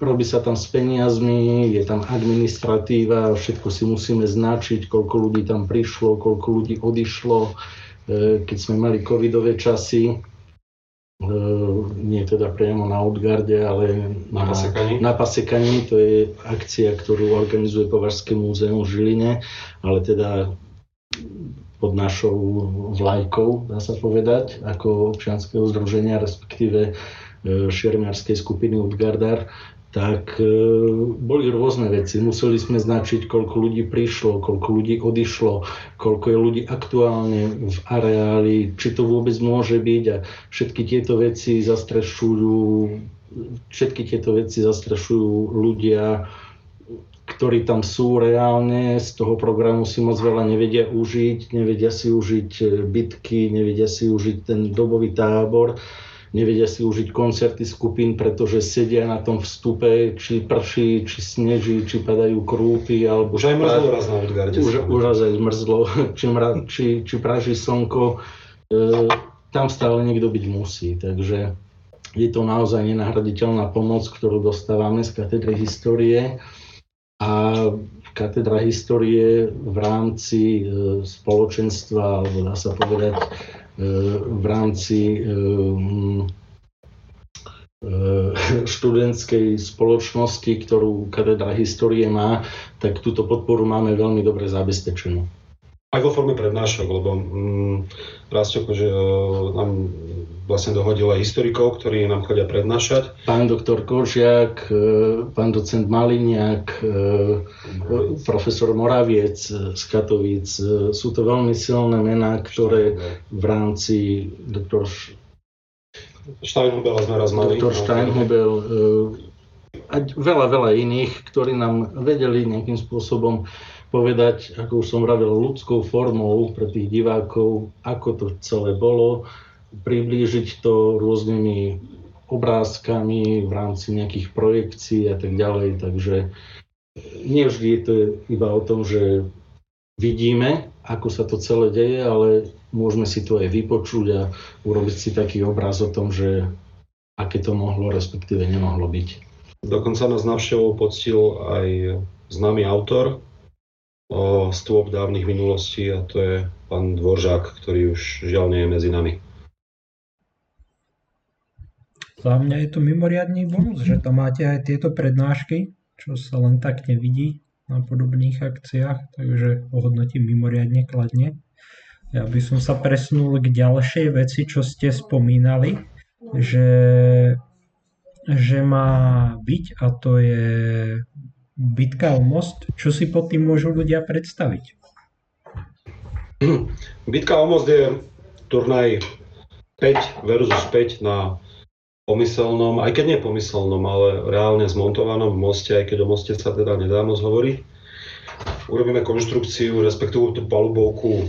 Speaker 3: robí sa tam s peniazmi, je tam administratíva, všetko si musíme značiť, koľko ľudí tam prišlo, koľko ľudí odišlo. E, keď sme mali covidové časy, e, nie teda priamo na Outgarde, ale
Speaker 2: na, na Pasekaní.
Speaker 3: Na Pasekaní, to je akcia, ktorú organizuje Považské múzeum v Žiline, ale teda pod našou vlajkou, dá sa povedať, ako občianskeho združenia, respektíve e, šermiarskej skupiny Utgardar, tak e, boli rôzne veci. Museli sme značiť, koľko ľudí prišlo, koľko ľudí odišlo, koľko je ľudí aktuálne v areáli, či to vôbec môže byť a všetky tieto veci zastrešujú všetky tieto veci zastrešujú ľudia ktorí tam sú reálne, z toho programu si moc veľa nevedia užiť, nevedia si užiť e, bitky, nevedia si užiť ten dobový tábor, nevedia si užiť koncerty skupín, pretože sedia na tom vstupe, či prší, či sneží, či padajú krúpy, alebo...
Speaker 2: Už aj mrzlo raz na Odgarde.
Speaker 3: Už, už aj zmrzlo, či, mra, či, či praží slnko. E, tam stále niekto byť musí, takže je to naozaj nenahraditeľná pomoc, ktorú dostávame z katedry histórie a katedra histórie v rámci e, spoločenstva, alebo dá sa povedať, e, v rámci e, študentskej spoločnosti, ktorú katedra histórie má, tak túto podporu máme veľmi dobre zabezpečenú.
Speaker 2: Aj vo forme prednášok, lebo mm, Rastio že e, nám vlastne dohodil aj historikov, ktorí nám chodia prednášať.
Speaker 3: Pán doktor Kožiak, e, pán docent Maliniak, e, profesor Moraviec z Katovíc. Sú to veľmi silné mená, ktoré v rámci doktor
Speaker 2: Steinhubel sme raz mali.
Speaker 3: Doktor Steinhubel a veľa, veľa iných, ktorí nám vedeli nejakým spôsobom povedať, ako už som vravil, ľudskou formou pre tých divákov, ako to celé bolo, priblížiť to rôznymi obrázkami v rámci nejakých projekcií a tak ďalej. Takže nie vždy je to iba o tom, že vidíme, ako sa to celé deje, ale môžeme si to aj vypočuť a urobiť si taký obraz o tom, že aké to mohlo, respektíve nemohlo byť.
Speaker 2: Dokonca nás navštevou poctil aj známy autor stôp dávnych minulostí a to je pán Dvoržák, ktorý už žiaľ nie je medzi nami.
Speaker 1: Za mňa je to mimoriadný bonus, že tam máte aj tieto prednášky, čo sa len tak nevidí na podobných akciách, takže ohodnotím mimoriadne kladne. Ja by som sa presunul k ďalšej veci, čo ste spomínali, že, že má byť a to je bitka o most, čo si pod tým môžu ľudia predstaviť?
Speaker 2: Bitka o most je turnaj 5 versus 5 na pomyselnom, aj keď nie pomyselnom, ale reálne zmontovanom moste, aj keď o moste sa teda nedá moc hovoriť. Urobíme konštrukciu, respektíve tú palubovku uh,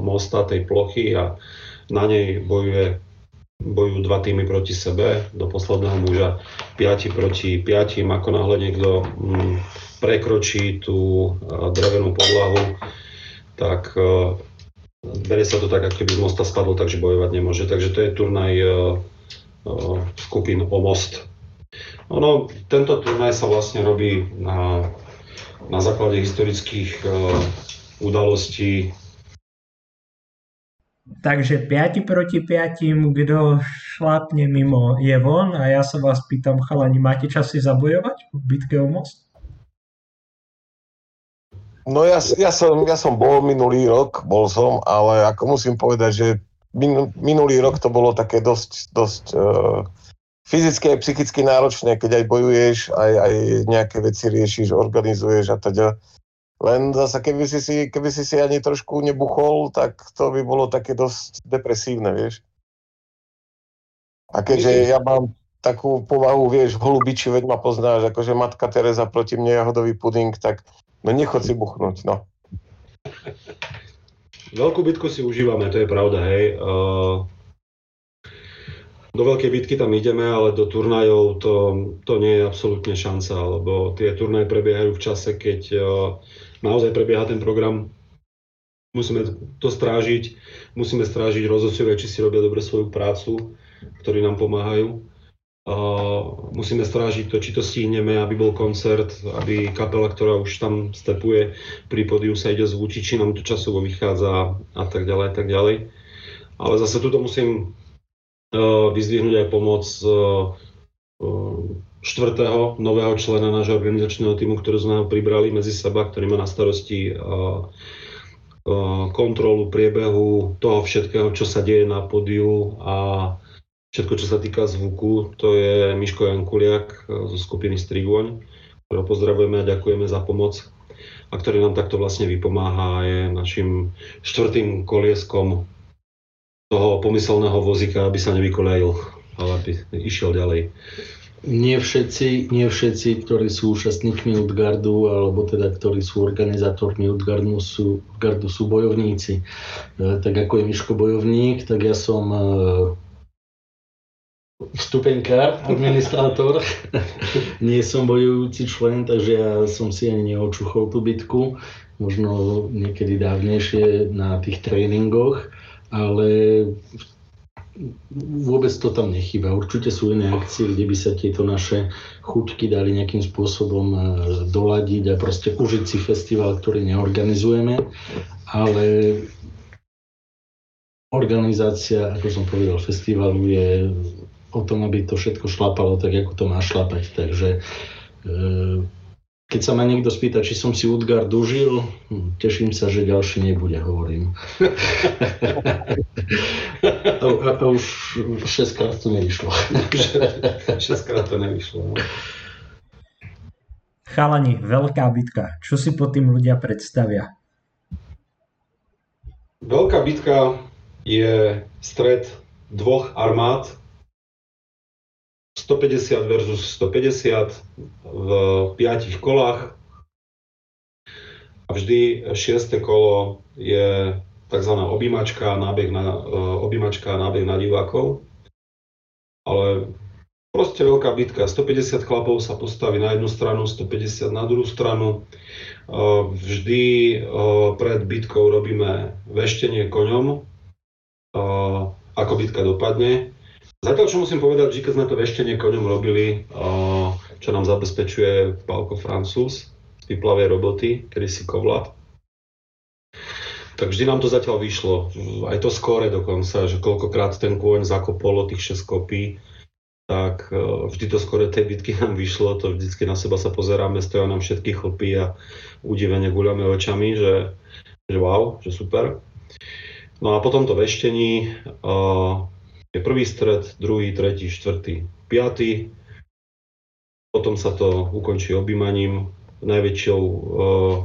Speaker 2: mosta, tej plochy a na nej bojuje bojujú dva týmy proti sebe, do posledného muža 5 proti 5, ako náhle niekto mm, prekročí tú drevenú podlahu, tak uh, berie sa to tak, ako keby z mosta spadol, takže bojovať nemôže. Takže to je turnaj skupín o most. Ono, tento turnaj sa vlastne robí na, na základe historických udalostí
Speaker 1: Takže 5 proti 5, kto šlápne mimo je von a ja sa vás pýtam, chalani, máte čas si zabojovať v bitke o most?
Speaker 4: No ja, ja, som, ja som bol minulý rok, bol som, ale ako musím povedať, že min, minulý rok to bolo také dosť, dosť uh, fyzicky a psychicky náročné, keď aj bojuješ, aj, aj nejaké veci riešiš, organizuješ a teda. Len zase, keby si, si, keby si si ani trošku nebuchol, tak to by bolo také dosť depresívne, vieš. A keďže ja mám takú povahu, vieš, holubiči, veď ma poznáš, akože matka Teresa proti mne jahodový puding, tak no nechod si buchnúť, no.
Speaker 2: Veľkú bitku si užívame, to je pravda, hej. Do veľkej bitky tam ideme, ale do turnajov to, to nie je absolútne šanca, lebo tie turnaje prebiehajú v čase, keď naozaj prebieha ten program. Musíme to strážiť, musíme strážiť rozhodcovia, či si robia dobre svoju prácu, ktorí nám pomáhajú. Musíme strážiť to, či to stihneme, aby bol koncert, aby kapela, ktorá už tam stepuje pri podiu sa ide zvučiť, či nám to časovo vychádza a tak ďalej, a tak ďalej. Ale zase tuto musím uh, vyzdvihnúť aj pomoc uh, štvrtého nového člena nášho organizačného týmu, ktorú sme pribrali medzi seba, ktorý má na starosti kontrolu priebehu toho všetkého, čo sa deje na podiu a všetko, čo sa týka zvuku. To je Miško Jankuliak zo skupiny Strigvoň, ktorého pozdravujeme a ďakujeme za pomoc a ktorý nám takto vlastne vypomáha a je našim štvrtým kolieskom toho pomyselného vozíka, aby sa nevykolajil, ale aby išiel ďalej
Speaker 3: nie všetci, nie všetci, ktorí sú účastníkmi Utgardu, alebo teda ktorí sú organizátormi Utgardu, sú, Utgardu sú bojovníci. E, tak ako je Miško bojovník, tak ja som e, stupenkár, administrátor. nie som bojujúci člen, takže ja som si ani neočuchol tú bitku. Možno niekedy dávnejšie na tých tréningoch, ale vôbec to tam nechýba. Určite sú iné akcie, kde by sa tieto naše chuťky dali nejakým spôsobom e, doladiť a proste užiť si festival, ktorý neorganizujeme, ale organizácia, ako som povedal, festivalu je o tom, aby to všetko šlapalo tak, ako to má šlapať. Takže e, keď sa ma niekto spýta, či som si Utgard užil, hm, teším sa, že ďalší nebude, hovorím. a, a, a už 6 krát to nevyšlo.
Speaker 2: 6 krát to nevyšlo. No.
Speaker 1: Chalani, veľká bitka. Čo si pod tým ľudia predstavia?
Speaker 2: Veľká bitka je stred dvoch armád, 150 versus 150 v piatich kolách. A vždy šieste kolo je tzv. objímačka, nábeh na, uh, objímačka, nábeh na divákov. Ale proste veľká bitka. 150 chlapov sa postaví na jednu stranu, 150 na druhú stranu. Uh, vždy uh, pred bitkou robíme veštenie koňom, ako bitka dopadne. Zatiaľ, čo musím povedať, že keď sme to veštenie koňom robili, čo nám zabezpečuje Palko Francúz z vyplavej roboty, kedy si kovlat, tak vždy nám to zatiaľ vyšlo. Aj to skore dokonca, že koľkokrát ten kôň zakopolo tých 6 kopí, tak e, vždy to skore tej bitky nám vyšlo, to vždycky na seba sa pozeráme, stoja nám všetky chlpy a udivene guľame očami, že, že wow, že super. No a po tomto veštení uh, je prvý stred, druhý, tretí, štvrtý, piatý. Potom sa to ukončí objímaním, najväčšou, uh,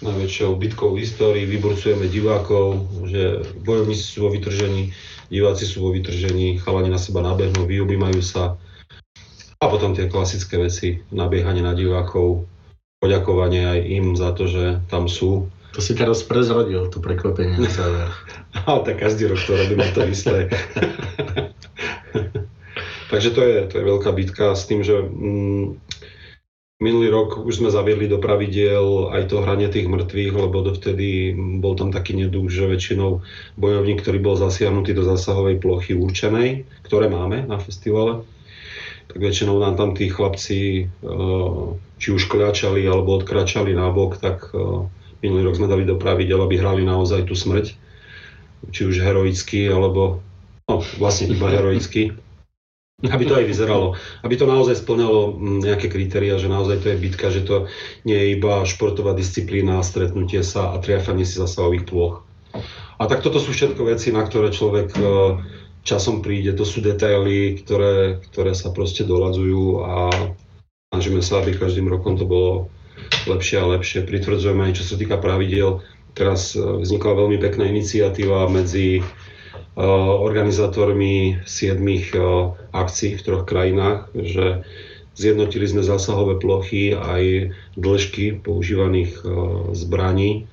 Speaker 2: najväčšou bitkou v histórii, vyburcujeme divákov, že bojovníci sú vo vytržení, diváci sú vo vytržení, chalani na seba nabehnú, vyobímajú sa. A potom tie klasické veci, nabiehanie na divákov, poďakovanie aj im za to, že tam sú.
Speaker 3: To si teraz prezrodil, to prekvapenie na záver.
Speaker 2: Ale tak každý rok to robíme to isté. Takže to je, to je veľká bitka s tým, že mm, minulý rok už sme zaviedli do pravidiel aj to hranie tých mŕtvych, lebo dovtedy bol tam taký neduch, že väčšinou bojovník, ktorý bol zasiahnutý do zásahovej plochy určenej, ktoré máme na festivale, tak väčšinou nám tam tí chlapci eh, či už kľačali alebo odkračali nabok, tak eh, Minulý rok sme dali do pravidel, aby hrali naozaj tú smrť, či už heroicky, alebo no, vlastne iba heroicky. Aby to aj vyzeralo, aby to naozaj splňalo mm, nejaké kritéria, že naozaj to je bitka, že to nie je iba športová disciplína, stretnutie sa a triafanie si zasahových plôch. A tak toto sú všetko veci, na ktoré človek e, časom príde. To sú detaily, ktoré, ktoré sa proste doladzujú a snažíme sa, aby každým rokom to bolo lepšie a lepšie. Pritvrdzujeme aj čo sa týka pravidiel. Teraz e, vznikla veľmi pekná iniciatíva medzi e, organizátormi siedmých e, akcií v troch krajinách, že zjednotili sme zásahové plochy aj dĺžky používaných zbraní.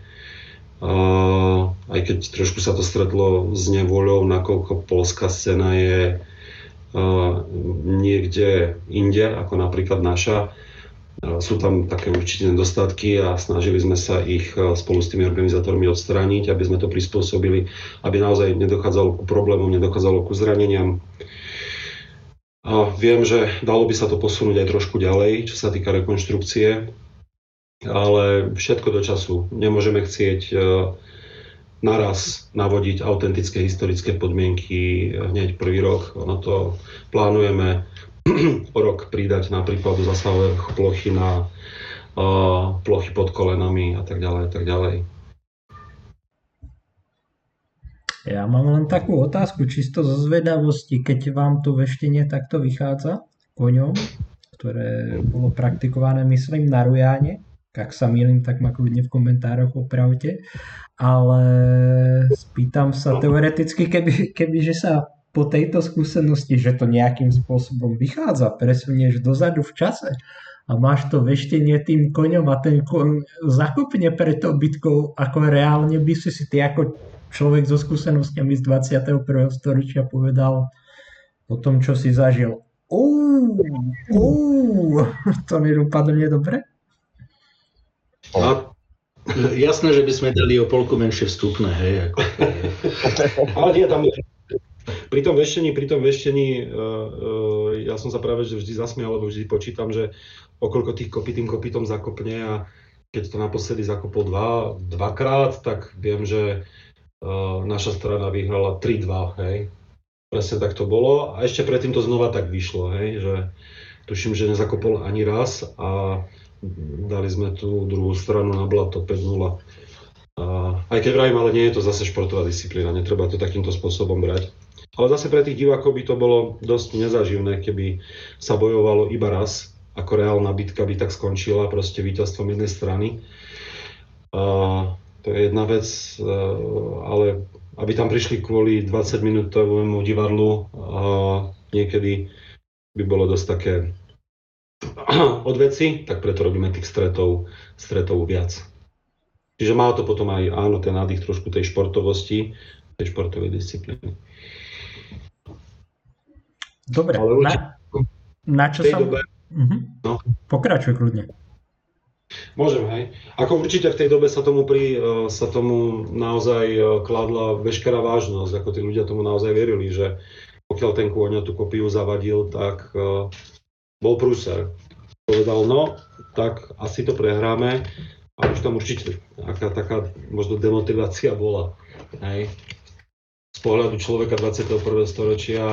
Speaker 2: Aj keď trošku sa to stretlo s nevoľou, nakoľko polská scéna je niekde inde, ako napríklad naša, sú tam také určite nedostatky a snažili sme sa ich e, spolu s tými organizátormi odstrániť, aby sme to prispôsobili, aby naozaj nedochádzalo ku problémom, nedochádzalo ku zraneniam. A viem, že dalo by sa to posunúť aj trošku ďalej, čo sa týka rekonštrukcie, ale všetko do času. Nemôžeme chcieť e, naraz navodiť autentické historické podmienky hneď prvý rok. Ono to plánujeme o rok pridať napríklad do zasahových plochy na uh, plochy pod kolenami a tak ďalej, a tak ďalej.
Speaker 1: Ja mám len takú otázku, čisto zo zvedavosti, keď vám to veštenie takto vychádza koňom, ktoré bolo praktikované, myslím, na Rujáne, ak sa milím, tak ma kľudne v komentároch opravte, ale spýtam sa teoreticky, keby, keby že sa po tejto skúsenosti, že to nejakým spôsobom vychádza, presunieš dozadu v čase a máš to veštenie tým koňom a ten koň zakopne pre to bytkou, ako reálne by si si ty ako človek so skúsenostiami z 21. storočia povedal o tom, čo si zažil. Uú, uú, to nedopadne dobre?
Speaker 3: A jasné, že by sme dali o polku menšie vstupné, hej. Ako...
Speaker 2: Ale nie, tam je pri tom veštení, pri tom veštení, uh, uh, ja som sa práve že vždy zasmial, lebo vždy počítam, že okolko tých kopí tým kopytom zakopne a keď to naposledy zakopol dva, dvakrát, tak viem, že uh, naša strana vyhrala 3-2, hej. Presne tak to bolo. A ešte predtým to znova tak vyšlo, hej, že tuším, že nezakopol ani raz a dali sme tú druhú stranu na blato 5-0. Aj keď vrajím, ale nie je to zase športová disciplína, netreba to takýmto spôsobom brať. Ale zase pre tých divákov by to bolo dosť nezaživné, keby sa bojovalo iba raz, ako reálna bitka by tak skončila proste víťazstvom jednej strany. A to je jedna vec, ale aby tam prišli kvôli 20-minútovému divadlu, a niekedy by bolo dosť také od veci, tak preto robíme tých stretov, stretov viac. Čiže má to potom aj, áno, ten nádych trošku tej športovosti, tej športovej disciplíny.
Speaker 1: Dobre, Ale na, na čo sa... Dobe, uh-huh. no. Pokračuj kľudne.
Speaker 2: Môžem, hej. Ako určite v tej dobe sa tomu, pri, e, sa tomu naozaj e, kladla veškerá vážnosť, ako tí ľudia tomu naozaj verili, že pokiaľ ten kôň tú kopiu zavadil, tak uh, bol prúser. Povedal, no, tak asi to prehráme a už tam určite aká taká možno demotivácia bola. Hej. Z pohľadu človeka 21. storočia,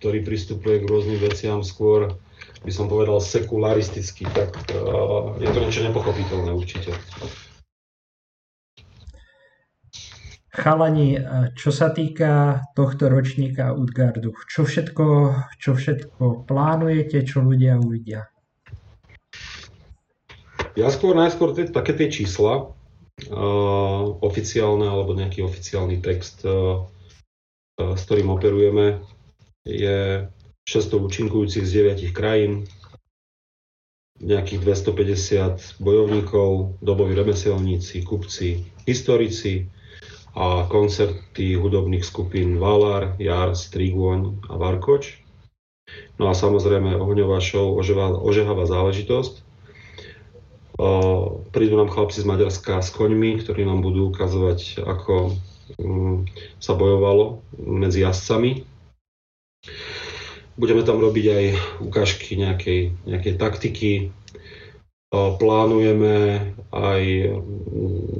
Speaker 2: ktorý pristupuje k rôznym veciam skôr by som povedal, sekularistický, tak uh, je to niečo nepochopiteľné určite.
Speaker 1: Chalani, čo sa týka tohto ročníka Utgardu, čo všetko, čo všetko plánujete, čo ľudia uvidia?
Speaker 2: Ja skôr najskôr tie, také tie čísla, uh, oficiálne alebo nejaký oficiálny text, uh, uh, s ktorým operujeme, je 600 účinkujúcich z 9 krajín, nejakých 250 bojovníkov, doboví remeselníci, kupci, historici a koncerty hudobných skupín Valar, Jar, Strigón a Varkoč. No a samozrejme ohňová show, ožehavá záležitosť. Prídu nám chlapci z Maďarska s koňmi, ktorí nám budú ukazovať, ako mm, sa bojovalo medzi jazdcami Budeme tam robiť aj ukážky nejakej, nejakej taktiky. Plánujeme aj,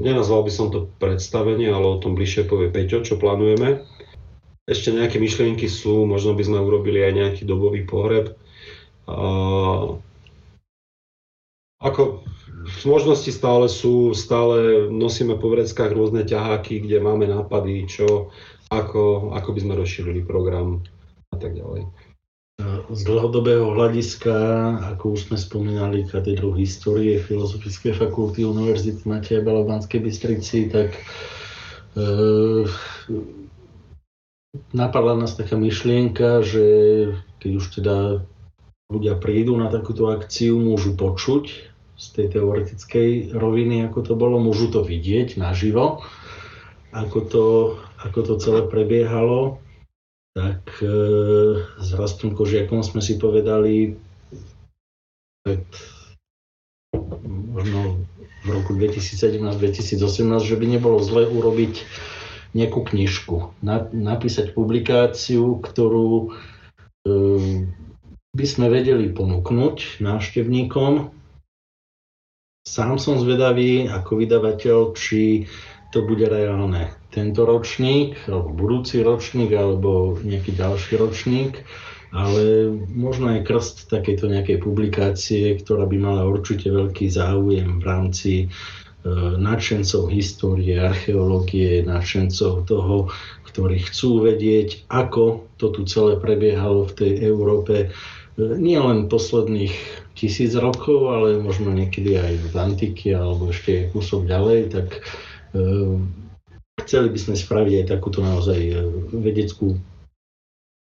Speaker 2: nenazval by som to predstavenie, ale o tom bližšie povie Peťo, čo plánujeme. Ešte nejaké myšlienky sú, možno by sme urobili aj nejaký dobový pohreb. Ako možnosti stále sú, stále nosíme po vreckách rôzne ťaháky, kde máme nápady, čo, ako, ako by sme rozšírili program a tak ďalej.
Speaker 3: Z dlhodobého hľadiska, ako už sme spomínali, katedru histórie Filozofickej fakulty Univerzity Mateja Bela v Banskej Bystrici, tak e, napadla nás taká myšlienka, že keď už teda ľudia prídu na takúto akciu, môžu počuť z tej teoretickej roviny, ako to bolo, môžu to vidieť naživo, ako to, ako to celé prebiehalo. Tak e, s Rastom Kožiakom sme si povedali pred možno v roku 2017-2018, že by nebolo zle urobiť nejakú knižku, na, napísať publikáciu, ktorú e, by sme vedeli ponúknuť návštevníkom. Sám som zvedavý ako vydavateľ, či to bude reálne tento ročník, alebo budúci ročník, alebo nejaký ďalší ročník, ale možno aj krst takejto nejakej publikácie, ktorá by mala určite veľký záujem v rámci e, nadšencov histórie, archeológie, nadšencov toho, ktorí chcú vedieť, ako to tu celé prebiehalo v tej Európe, e, nie len posledných tisíc rokov, ale možno niekedy aj v antike alebo ešte kúsok ďalej, tak e, Chceli by sme spraviť aj takúto naozaj e, vedeckú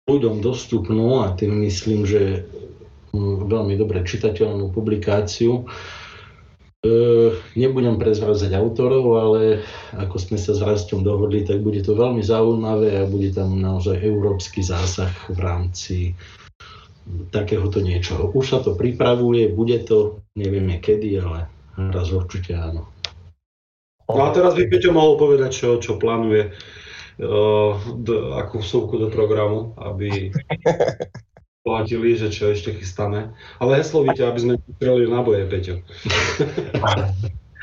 Speaker 3: ľuďom dostupnú a tým myslím, že veľmi dobre čitateľnú publikáciu. E, nebudem prezrázať autorov, ale ako sme sa s Rastom dohodli, tak bude to veľmi zaujímavé a bude tam naozaj európsky zásah v rámci takéhoto niečoho. Už sa to pripravuje, bude to, nevieme kedy, ale raz určite áno.
Speaker 2: No a teraz by Peťo mohol povedať, čo, čo plánuje, uh, do, akú vsúvku do programu, aby platili, že čo ešte chystáme. Ale heslo víte, aby sme strelili na boje, Peťo.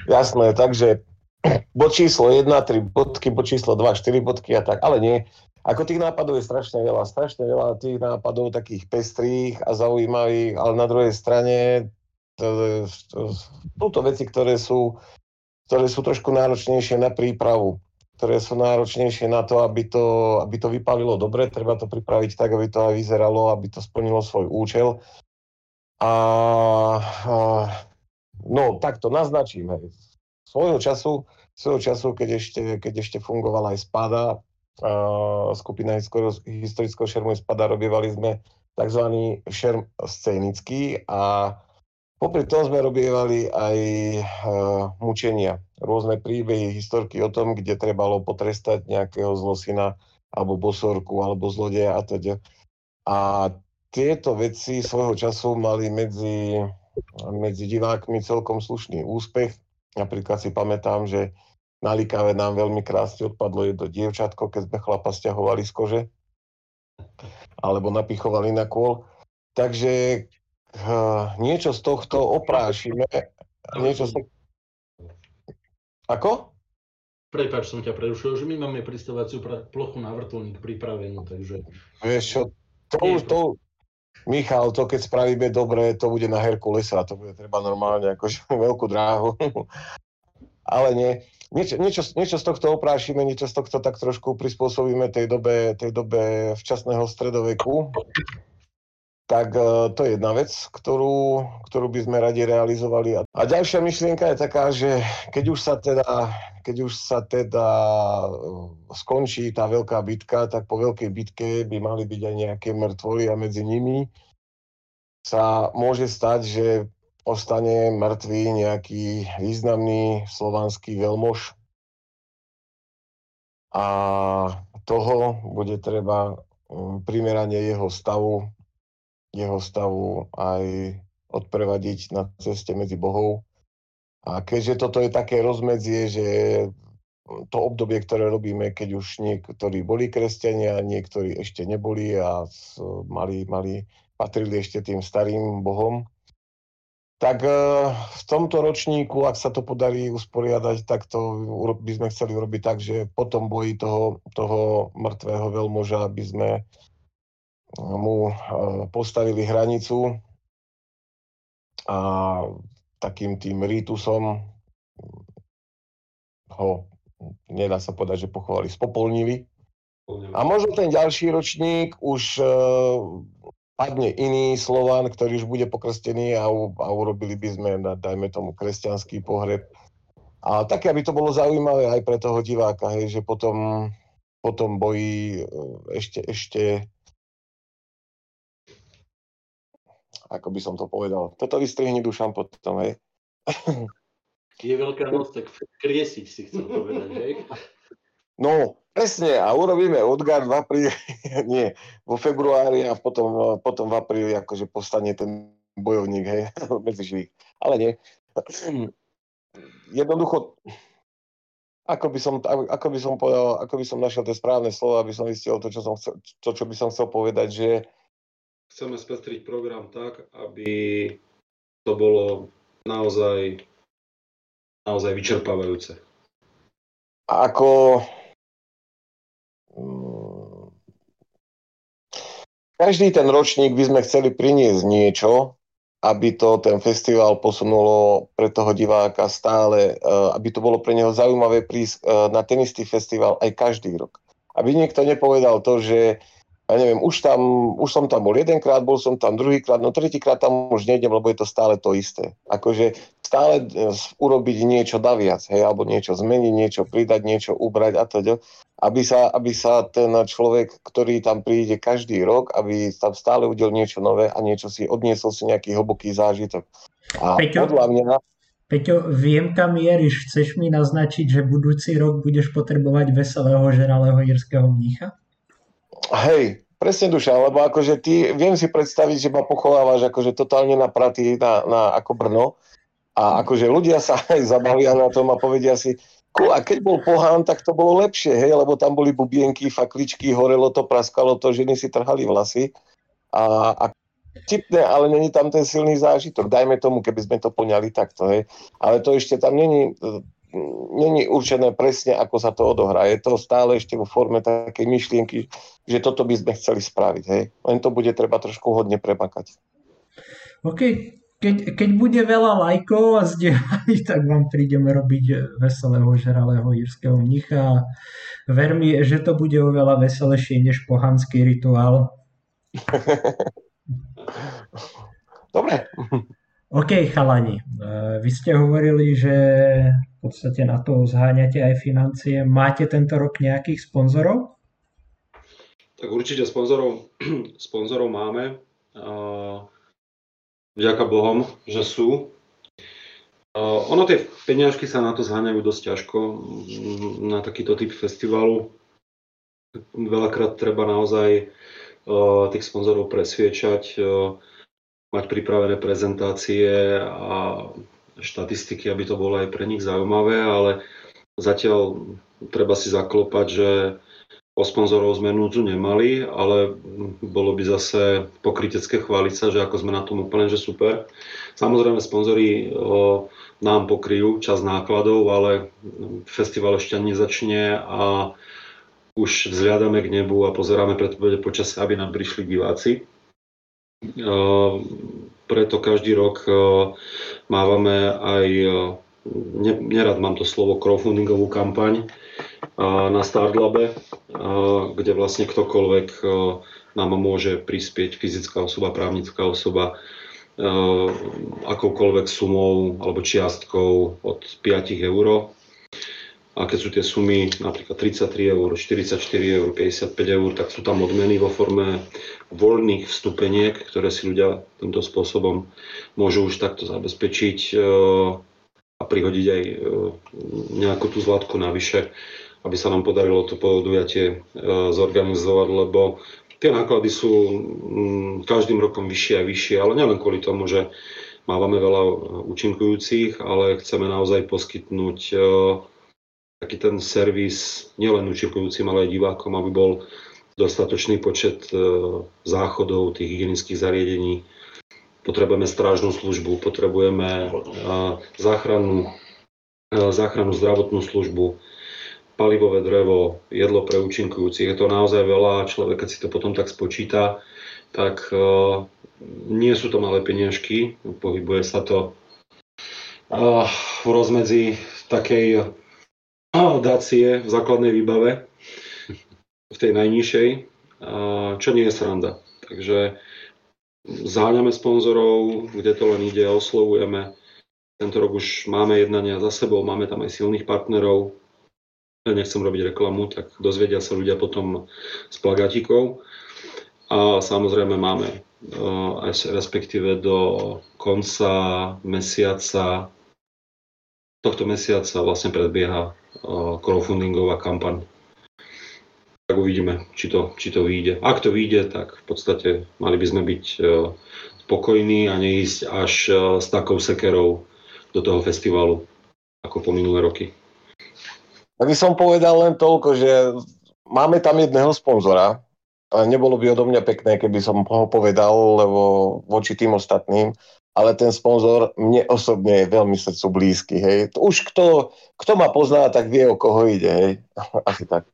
Speaker 4: Jasné, takže bod číslo 1, 3 bodky, bod číslo 2, 4 bodky a tak, ale nie. Ako tých nápadov je strašne veľa, strašne veľa tých nápadov takých pestrých a zaujímavých, ale na druhej strane sú to veci, ktoré sú, ktoré sú trošku náročnejšie na prípravu, ktoré sú náročnejšie na to, aby to, aby to vypalilo dobre, treba to pripraviť tak, aby to aj vyzeralo, aby to splnilo svoj účel. A, a no, tak to naznačím. Hej. Svojho času, svojho času keď, ešte, keď ešte fungovala aj spada, skupina historického šermu spada, robievali sme tzv. šerm scénický a popri tom sme robievali aj mučenia, rôzne príbehy, historky o tom, kde trebalo potrestať nejakého zlosina alebo bosorku alebo zlodeja a teda. A tieto veci svojho času mali medzi, medzi divákmi celkom slušný úspech. Napríklad si pamätám, že na Likave nám veľmi krásne odpadlo jedno dievčatko, keď sme chlapa stiahovali z kože. Alebo napichovali na kôl. Takže uh, niečo z tohto oprášime. Niečo z... Ako?
Speaker 3: Prepač, som ťa prerušil, že my máme pristovaciu plochu na vrtulník pripravenú, takže...
Speaker 4: Vieš čo, to, už, to, Michal, to keď spravíme dobre, to bude na Herkulesa, to bude treba normálne akože veľkú dráhu. Ale nie niečo, niečo, niečo z tohto oprášime, niečo z tohto tak trošku prispôsobíme tej dobe, tej dobe včasného stredoveku. Tak uh, to je jedna vec, ktorú, ktorú by sme radi realizovali. A ďalšia myšlienka je taká, že keď už sa teda, keď už sa teda e, skončí tá veľká bitka, tak po veľkej bitke by mali byť aj nejaké mŕtvoly a medzi nimi sa môže stať, že ostane mŕtvý nejaký významný slovanský veľmož a toho bude treba primeranie jeho stavu, jeho stavu aj odprevadiť na ceste medzi bohov. A keďže toto je také rozmedzie, že to obdobie, ktoré robíme, keď už niektorí boli kresťania, niektorí ešte neboli a mali, mali, patrili ešte tým starým bohom, tak e, v tomto ročníku, ak sa to podarí usporiadať, tak to by sme chceli urobiť tak, že po tom boji toho, toho mŕtvého veľmoža by sme mu e, postavili hranicu a takým tým rítusom ho, nedá sa povedať, že pochovali, spopolnili. A možno ten ďalší ročník už e, padne iný Slovan, ktorý už bude pokrstený a, a urobili by sme, dajme tomu, kresťanský pohreb. A také, aby to bolo zaujímavé aj pre toho diváka, hej, že potom, potom bojí e, ešte, ešte ako by som to povedal. Toto vystrihni dušam potom, hej.
Speaker 3: Je veľká noc, tak kriesiť si chcem povedať, hej.
Speaker 4: No, presne, a urobíme Odgar v apríli, nie, vo februári a potom, potom v apríli akože postane ten bojovník, hej, medzi živých. Ale nie. Jednoducho, ako by som, ako by som povedal, ako by som našiel tie správne slova, aby som zistil to, čo, som chcel, to, čo by som chcel povedať, že
Speaker 2: chceme spestriť program tak, aby to bolo naozaj, naozaj vyčerpávajúce.
Speaker 4: Ako každý ten ročník by sme chceli priniesť niečo, aby to ten festival posunulo pre toho diváka stále, eh, aby to bolo pre neho zaujímavé prísť eh, na ten istý festival aj každý rok. Aby niekto nepovedal to, že ja neviem, už, tam, už som tam bol jedenkrát, bol som tam druhýkrát, no tretíkrát tam už nejdem, lebo je to stále to isté. Akože stále e, urobiť niečo naviac, hej, alebo niečo zmeniť, niečo pridať, niečo ubrať a teda, aby sa, aby sa ten človek, ktorý tam príde každý rok, aby tam stále udelil niečo nové a niečo si odniesol si nejaký hlboký zážitok. A Peťo, podľa mňa...
Speaker 1: Peťo, viem kam mieríš, chceš mi naznačiť, že budúci rok budeš potrebovať veselého žeralého jirského mnícha?
Speaker 4: Hej, presne duša, lebo akože ty, viem si predstaviť, že ma pochovávaš akože totálne na praty, na, na ako Brno a akože ľudia sa aj zabavia na tom a povedia si, a keď bol pohán, tak to bolo lepšie, hej, lebo tam boli bubienky, fakličky, horelo to, praskalo to, ženy si trhali vlasy a, a tipné, ale není tam ten silný zážitok. Dajme tomu, keby sme to poňali takto, hej. Ale to ešte tam není, není určené presne, ako sa to odohrá. Je to stále ešte vo forme takej myšlienky, že toto by sme chceli spraviť. Hej. Len to bude treba trošku hodne premakať.
Speaker 1: OK, keď, keď bude veľa lajkov a zdieľaní, tak vám prídeme robiť veselého žralého írskeho mnicha. Ver mi, že to bude oveľa veselejšie než pohanský rituál.
Speaker 4: Dobre.
Speaker 1: OK, chalani. E, vy ste hovorili, že v podstate na to zháňate aj financie. Máte tento rok nejakých sponzorov?
Speaker 2: Tak určite sponzorov, sponzorov máme. Vďaka Bohom, že sú. Ono tie peniažky sa na to zháňajú dosť ťažko na takýto typ festivalu. Veľakrát treba naozaj tých sponzorov presviečať, mať pripravené prezentácie a štatistiky, aby to bolo aj pre nich zaujímavé, ale zatiaľ treba si zaklopať, že o sponzorov sme núdzu nemali, ale bolo by zase pokrytecké chváliť sa, že ako sme na tom úplne, že super. Samozrejme, sponzori nám pokryjú čas nákladov, ale festival ešte nezačne a už vzliadame k nebu a pozeráme predpovede počasia, aby nám prišli diváci. Preto každý rok mávame aj, nerad mám to slovo, crowdfundingovú kampaň, na Startlabe, kde vlastne ktokoľvek nám môže prispieť, fyzická osoba, právnická osoba, akoukoľvek sumou alebo čiastkou od 5 eur. A keď sú tie sumy napríklad 33 eur, 44 eur, 55 eur, tak sú tam odmeny vo forme voľných vstupeniek, ktoré si ľudia týmto spôsobom môžu už takto zabezpečiť a prihodiť aj nejakú tú zlatku navyše aby sa nám podarilo to podujatie e, zorganizovať, lebo tie náklady sú mm, každým rokom vyššie a vyššie, ale nielen kvôli tomu, že máme veľa účinkujúcich, ale chceme naozaj poskytnúť e, taký ten servis nielen účinkujúcim, ale aj divákom, aby bol dostatočný počet e, záchodov, tých hygienických zariadení. Potrebujeme strážnu službu, potrebujeme záchrannú, záchrannú zdravotnú službu, palivové drevo, jedlo pre účinkujúcich. Je to naozaj veľa. Človek, keď si to potom tak spočíta, tak nie sú to malé peniažky. Pohybuje sa to v rozmedzi takej dácie v základnej výbave, v tej najnižšej, čo nie je sranda. Takže záňame sponzorov, kde to len ide, oslovujeme. Tento rok už máme jednania za sebou, máme tam aj silných partnerov, nechcem robiť reklamu, tak dozvedia sa ľudia potom s plagatíkov. A samozrejme máme uh, aj respektíve do konca mesiaca, tohto mesiaca vlastne predbieha crowdfundingová kampaň. Tak uvidíme, či to, či to vyjde. Ak to vyjde, tak v podstate mali by sme byť uh, spokojní a neísť až uh, s takou sekerou do toho festivalu, ako po minulé roky.
Speaker 4: Ja by som povedal len toľko, že máme tam jedného sponzora, nebolo by odo mňa pekné, keby som ho povedal, lebo voči tým ostatným, ale ten sponzor mne osobne je veľmi srdcu blízky, hej. Už kto, kto ma pozná, tak vie, o koho ide, hej. Asi tak.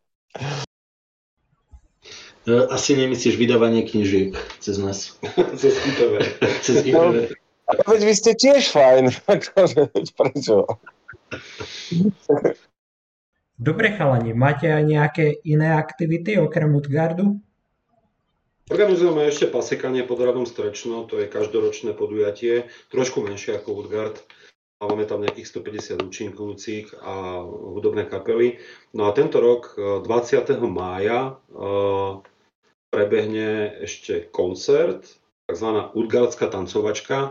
Speaker 3: E, asi nemyslíš vydávanie knižiek cez nás.
Speaker 2: cez IPV.
Speaker 3: cez.
Speaker 4: No, veď vy ste tiež fajn, prečo?
Speaker 1: Dobre chalani, máte aj nejaké iné aktivity okrem Utgardu?
Speaker 2: Organizujeme ešte pasekanie pod radom Strečno, to je každoročné podujatie, trošku menšie ako Utgard. Máme tam nejakých 150 účinkujúcich a hudobné kapely. No a tento rok, 20. E, mája, e, prebehne ešte koncert, tzv. Utgardská tancovačka e,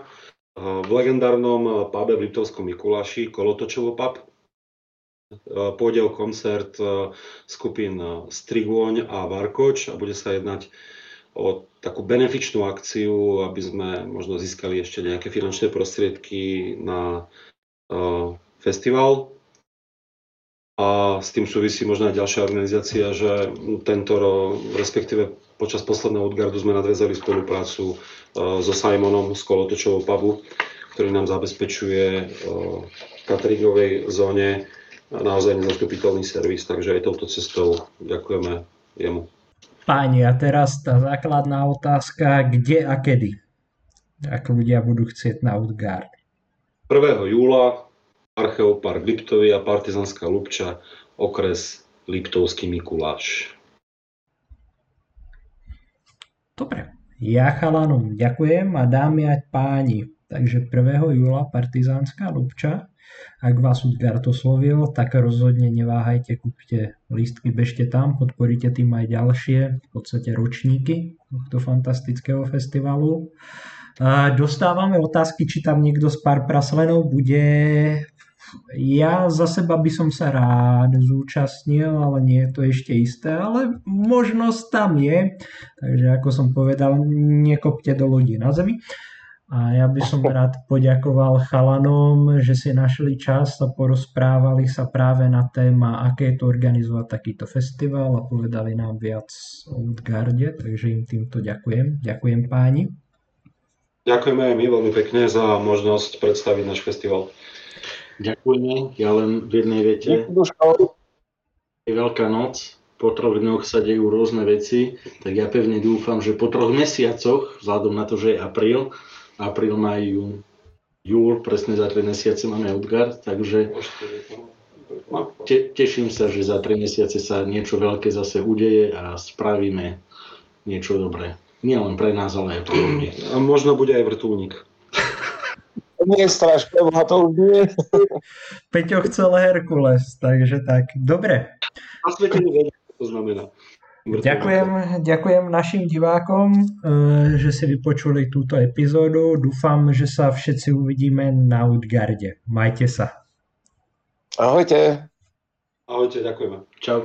Speaker 2: v legendárnom pube v Liptovskom Mikuláši, Kolotočovo pub pôjde o koncert skupín Strigôň a Varkoč a bude sa jednať o takú benefičnú akciu, aby sme možno získali ešte nejaké finančné prostriedky na uh, festival. A s tým súvisí možno aj ďalšia organizácia, že tento rok, respektíve počas posledného odgardu sme nadvezali spoluprácu uh, so Simonom z Kolotočovou pubu, ktorý nám zabezpečuje uh, cateringovej zóne naozaj nezastupiteľný servis, takže aj touto cestou ďakujeme jemu.
Speaker 1: Páni, a teraz tá základná otázka, kde a kedy? Ak ľudia budú chcieť na Outguard.
Speaker 2: 1. júla Archeopark Liptovy a Partizanská Lubča, okres Liptovský Mikuláš.
Speaker 1: Dobre, ja chalanom ďakujem a dámy a páni. Takže 1. júla Partizánska Lubča. Ak vás Utgard oslovil, tak rozhodne neváhajte, kúpte lístky, bežte tam, podporíte tým aj ďalšie, v podstate ročníky tohto fantastického festivalu. Dostávame otázky, či tam niekto z pár praslenov bude. Ja za seba by som sa rád zúčastnil, ale nie je to ešte isté, ale možnosť tam je. Takže ako som povedal, nekopte do lodi na zemi. A ja by som rád poďakoval chalanom, že si našli čas a porozprávali sa práve na téma, aké je to organizovať takýto festival a povedali nám viac o Utgarde, takže im týmto ďakujem. Ďakujem páni.
Speaker 2: Ďakujeme aj my veľmi pekne za možnosť predstaviť náš festival.
Speaker 3: Ďakujeme, ja len v jednej vete. Je Veľká noc, po troch dňoch sa dejú rôzne veci, tak ja pevne dúfam, že po troch mesiacoch, vzhľadom na to, že je apríl, apríl, maj, jún, júl, presne za 3 mesiace máme Outgard, takže te, teším sa, že za 3 mesiace sa niečo veľké zase udeje a spravíme niečo dobré. Nie len pre nás, ale aj pre ľudí.
Speaker 2: A možno bude aj vrtulník.
Speaker 4: Nie straš, Pevla, to už nie.
Speaker 1: Peťo chcel Herkules, takže tak. Dobre.
Speaker 2: Na svete to znamená.
Speaker 1: Ďakujem, ďakujem našim divákom, eh, že si vypočuli túto epizódu. Dúfam, že sa všetci uvidíme na Utgarde. Majte sa.
Speaker 4: Ahojte.
Speaker 2: Ahojte, ďakujeme.
Speaker 3: Čaute.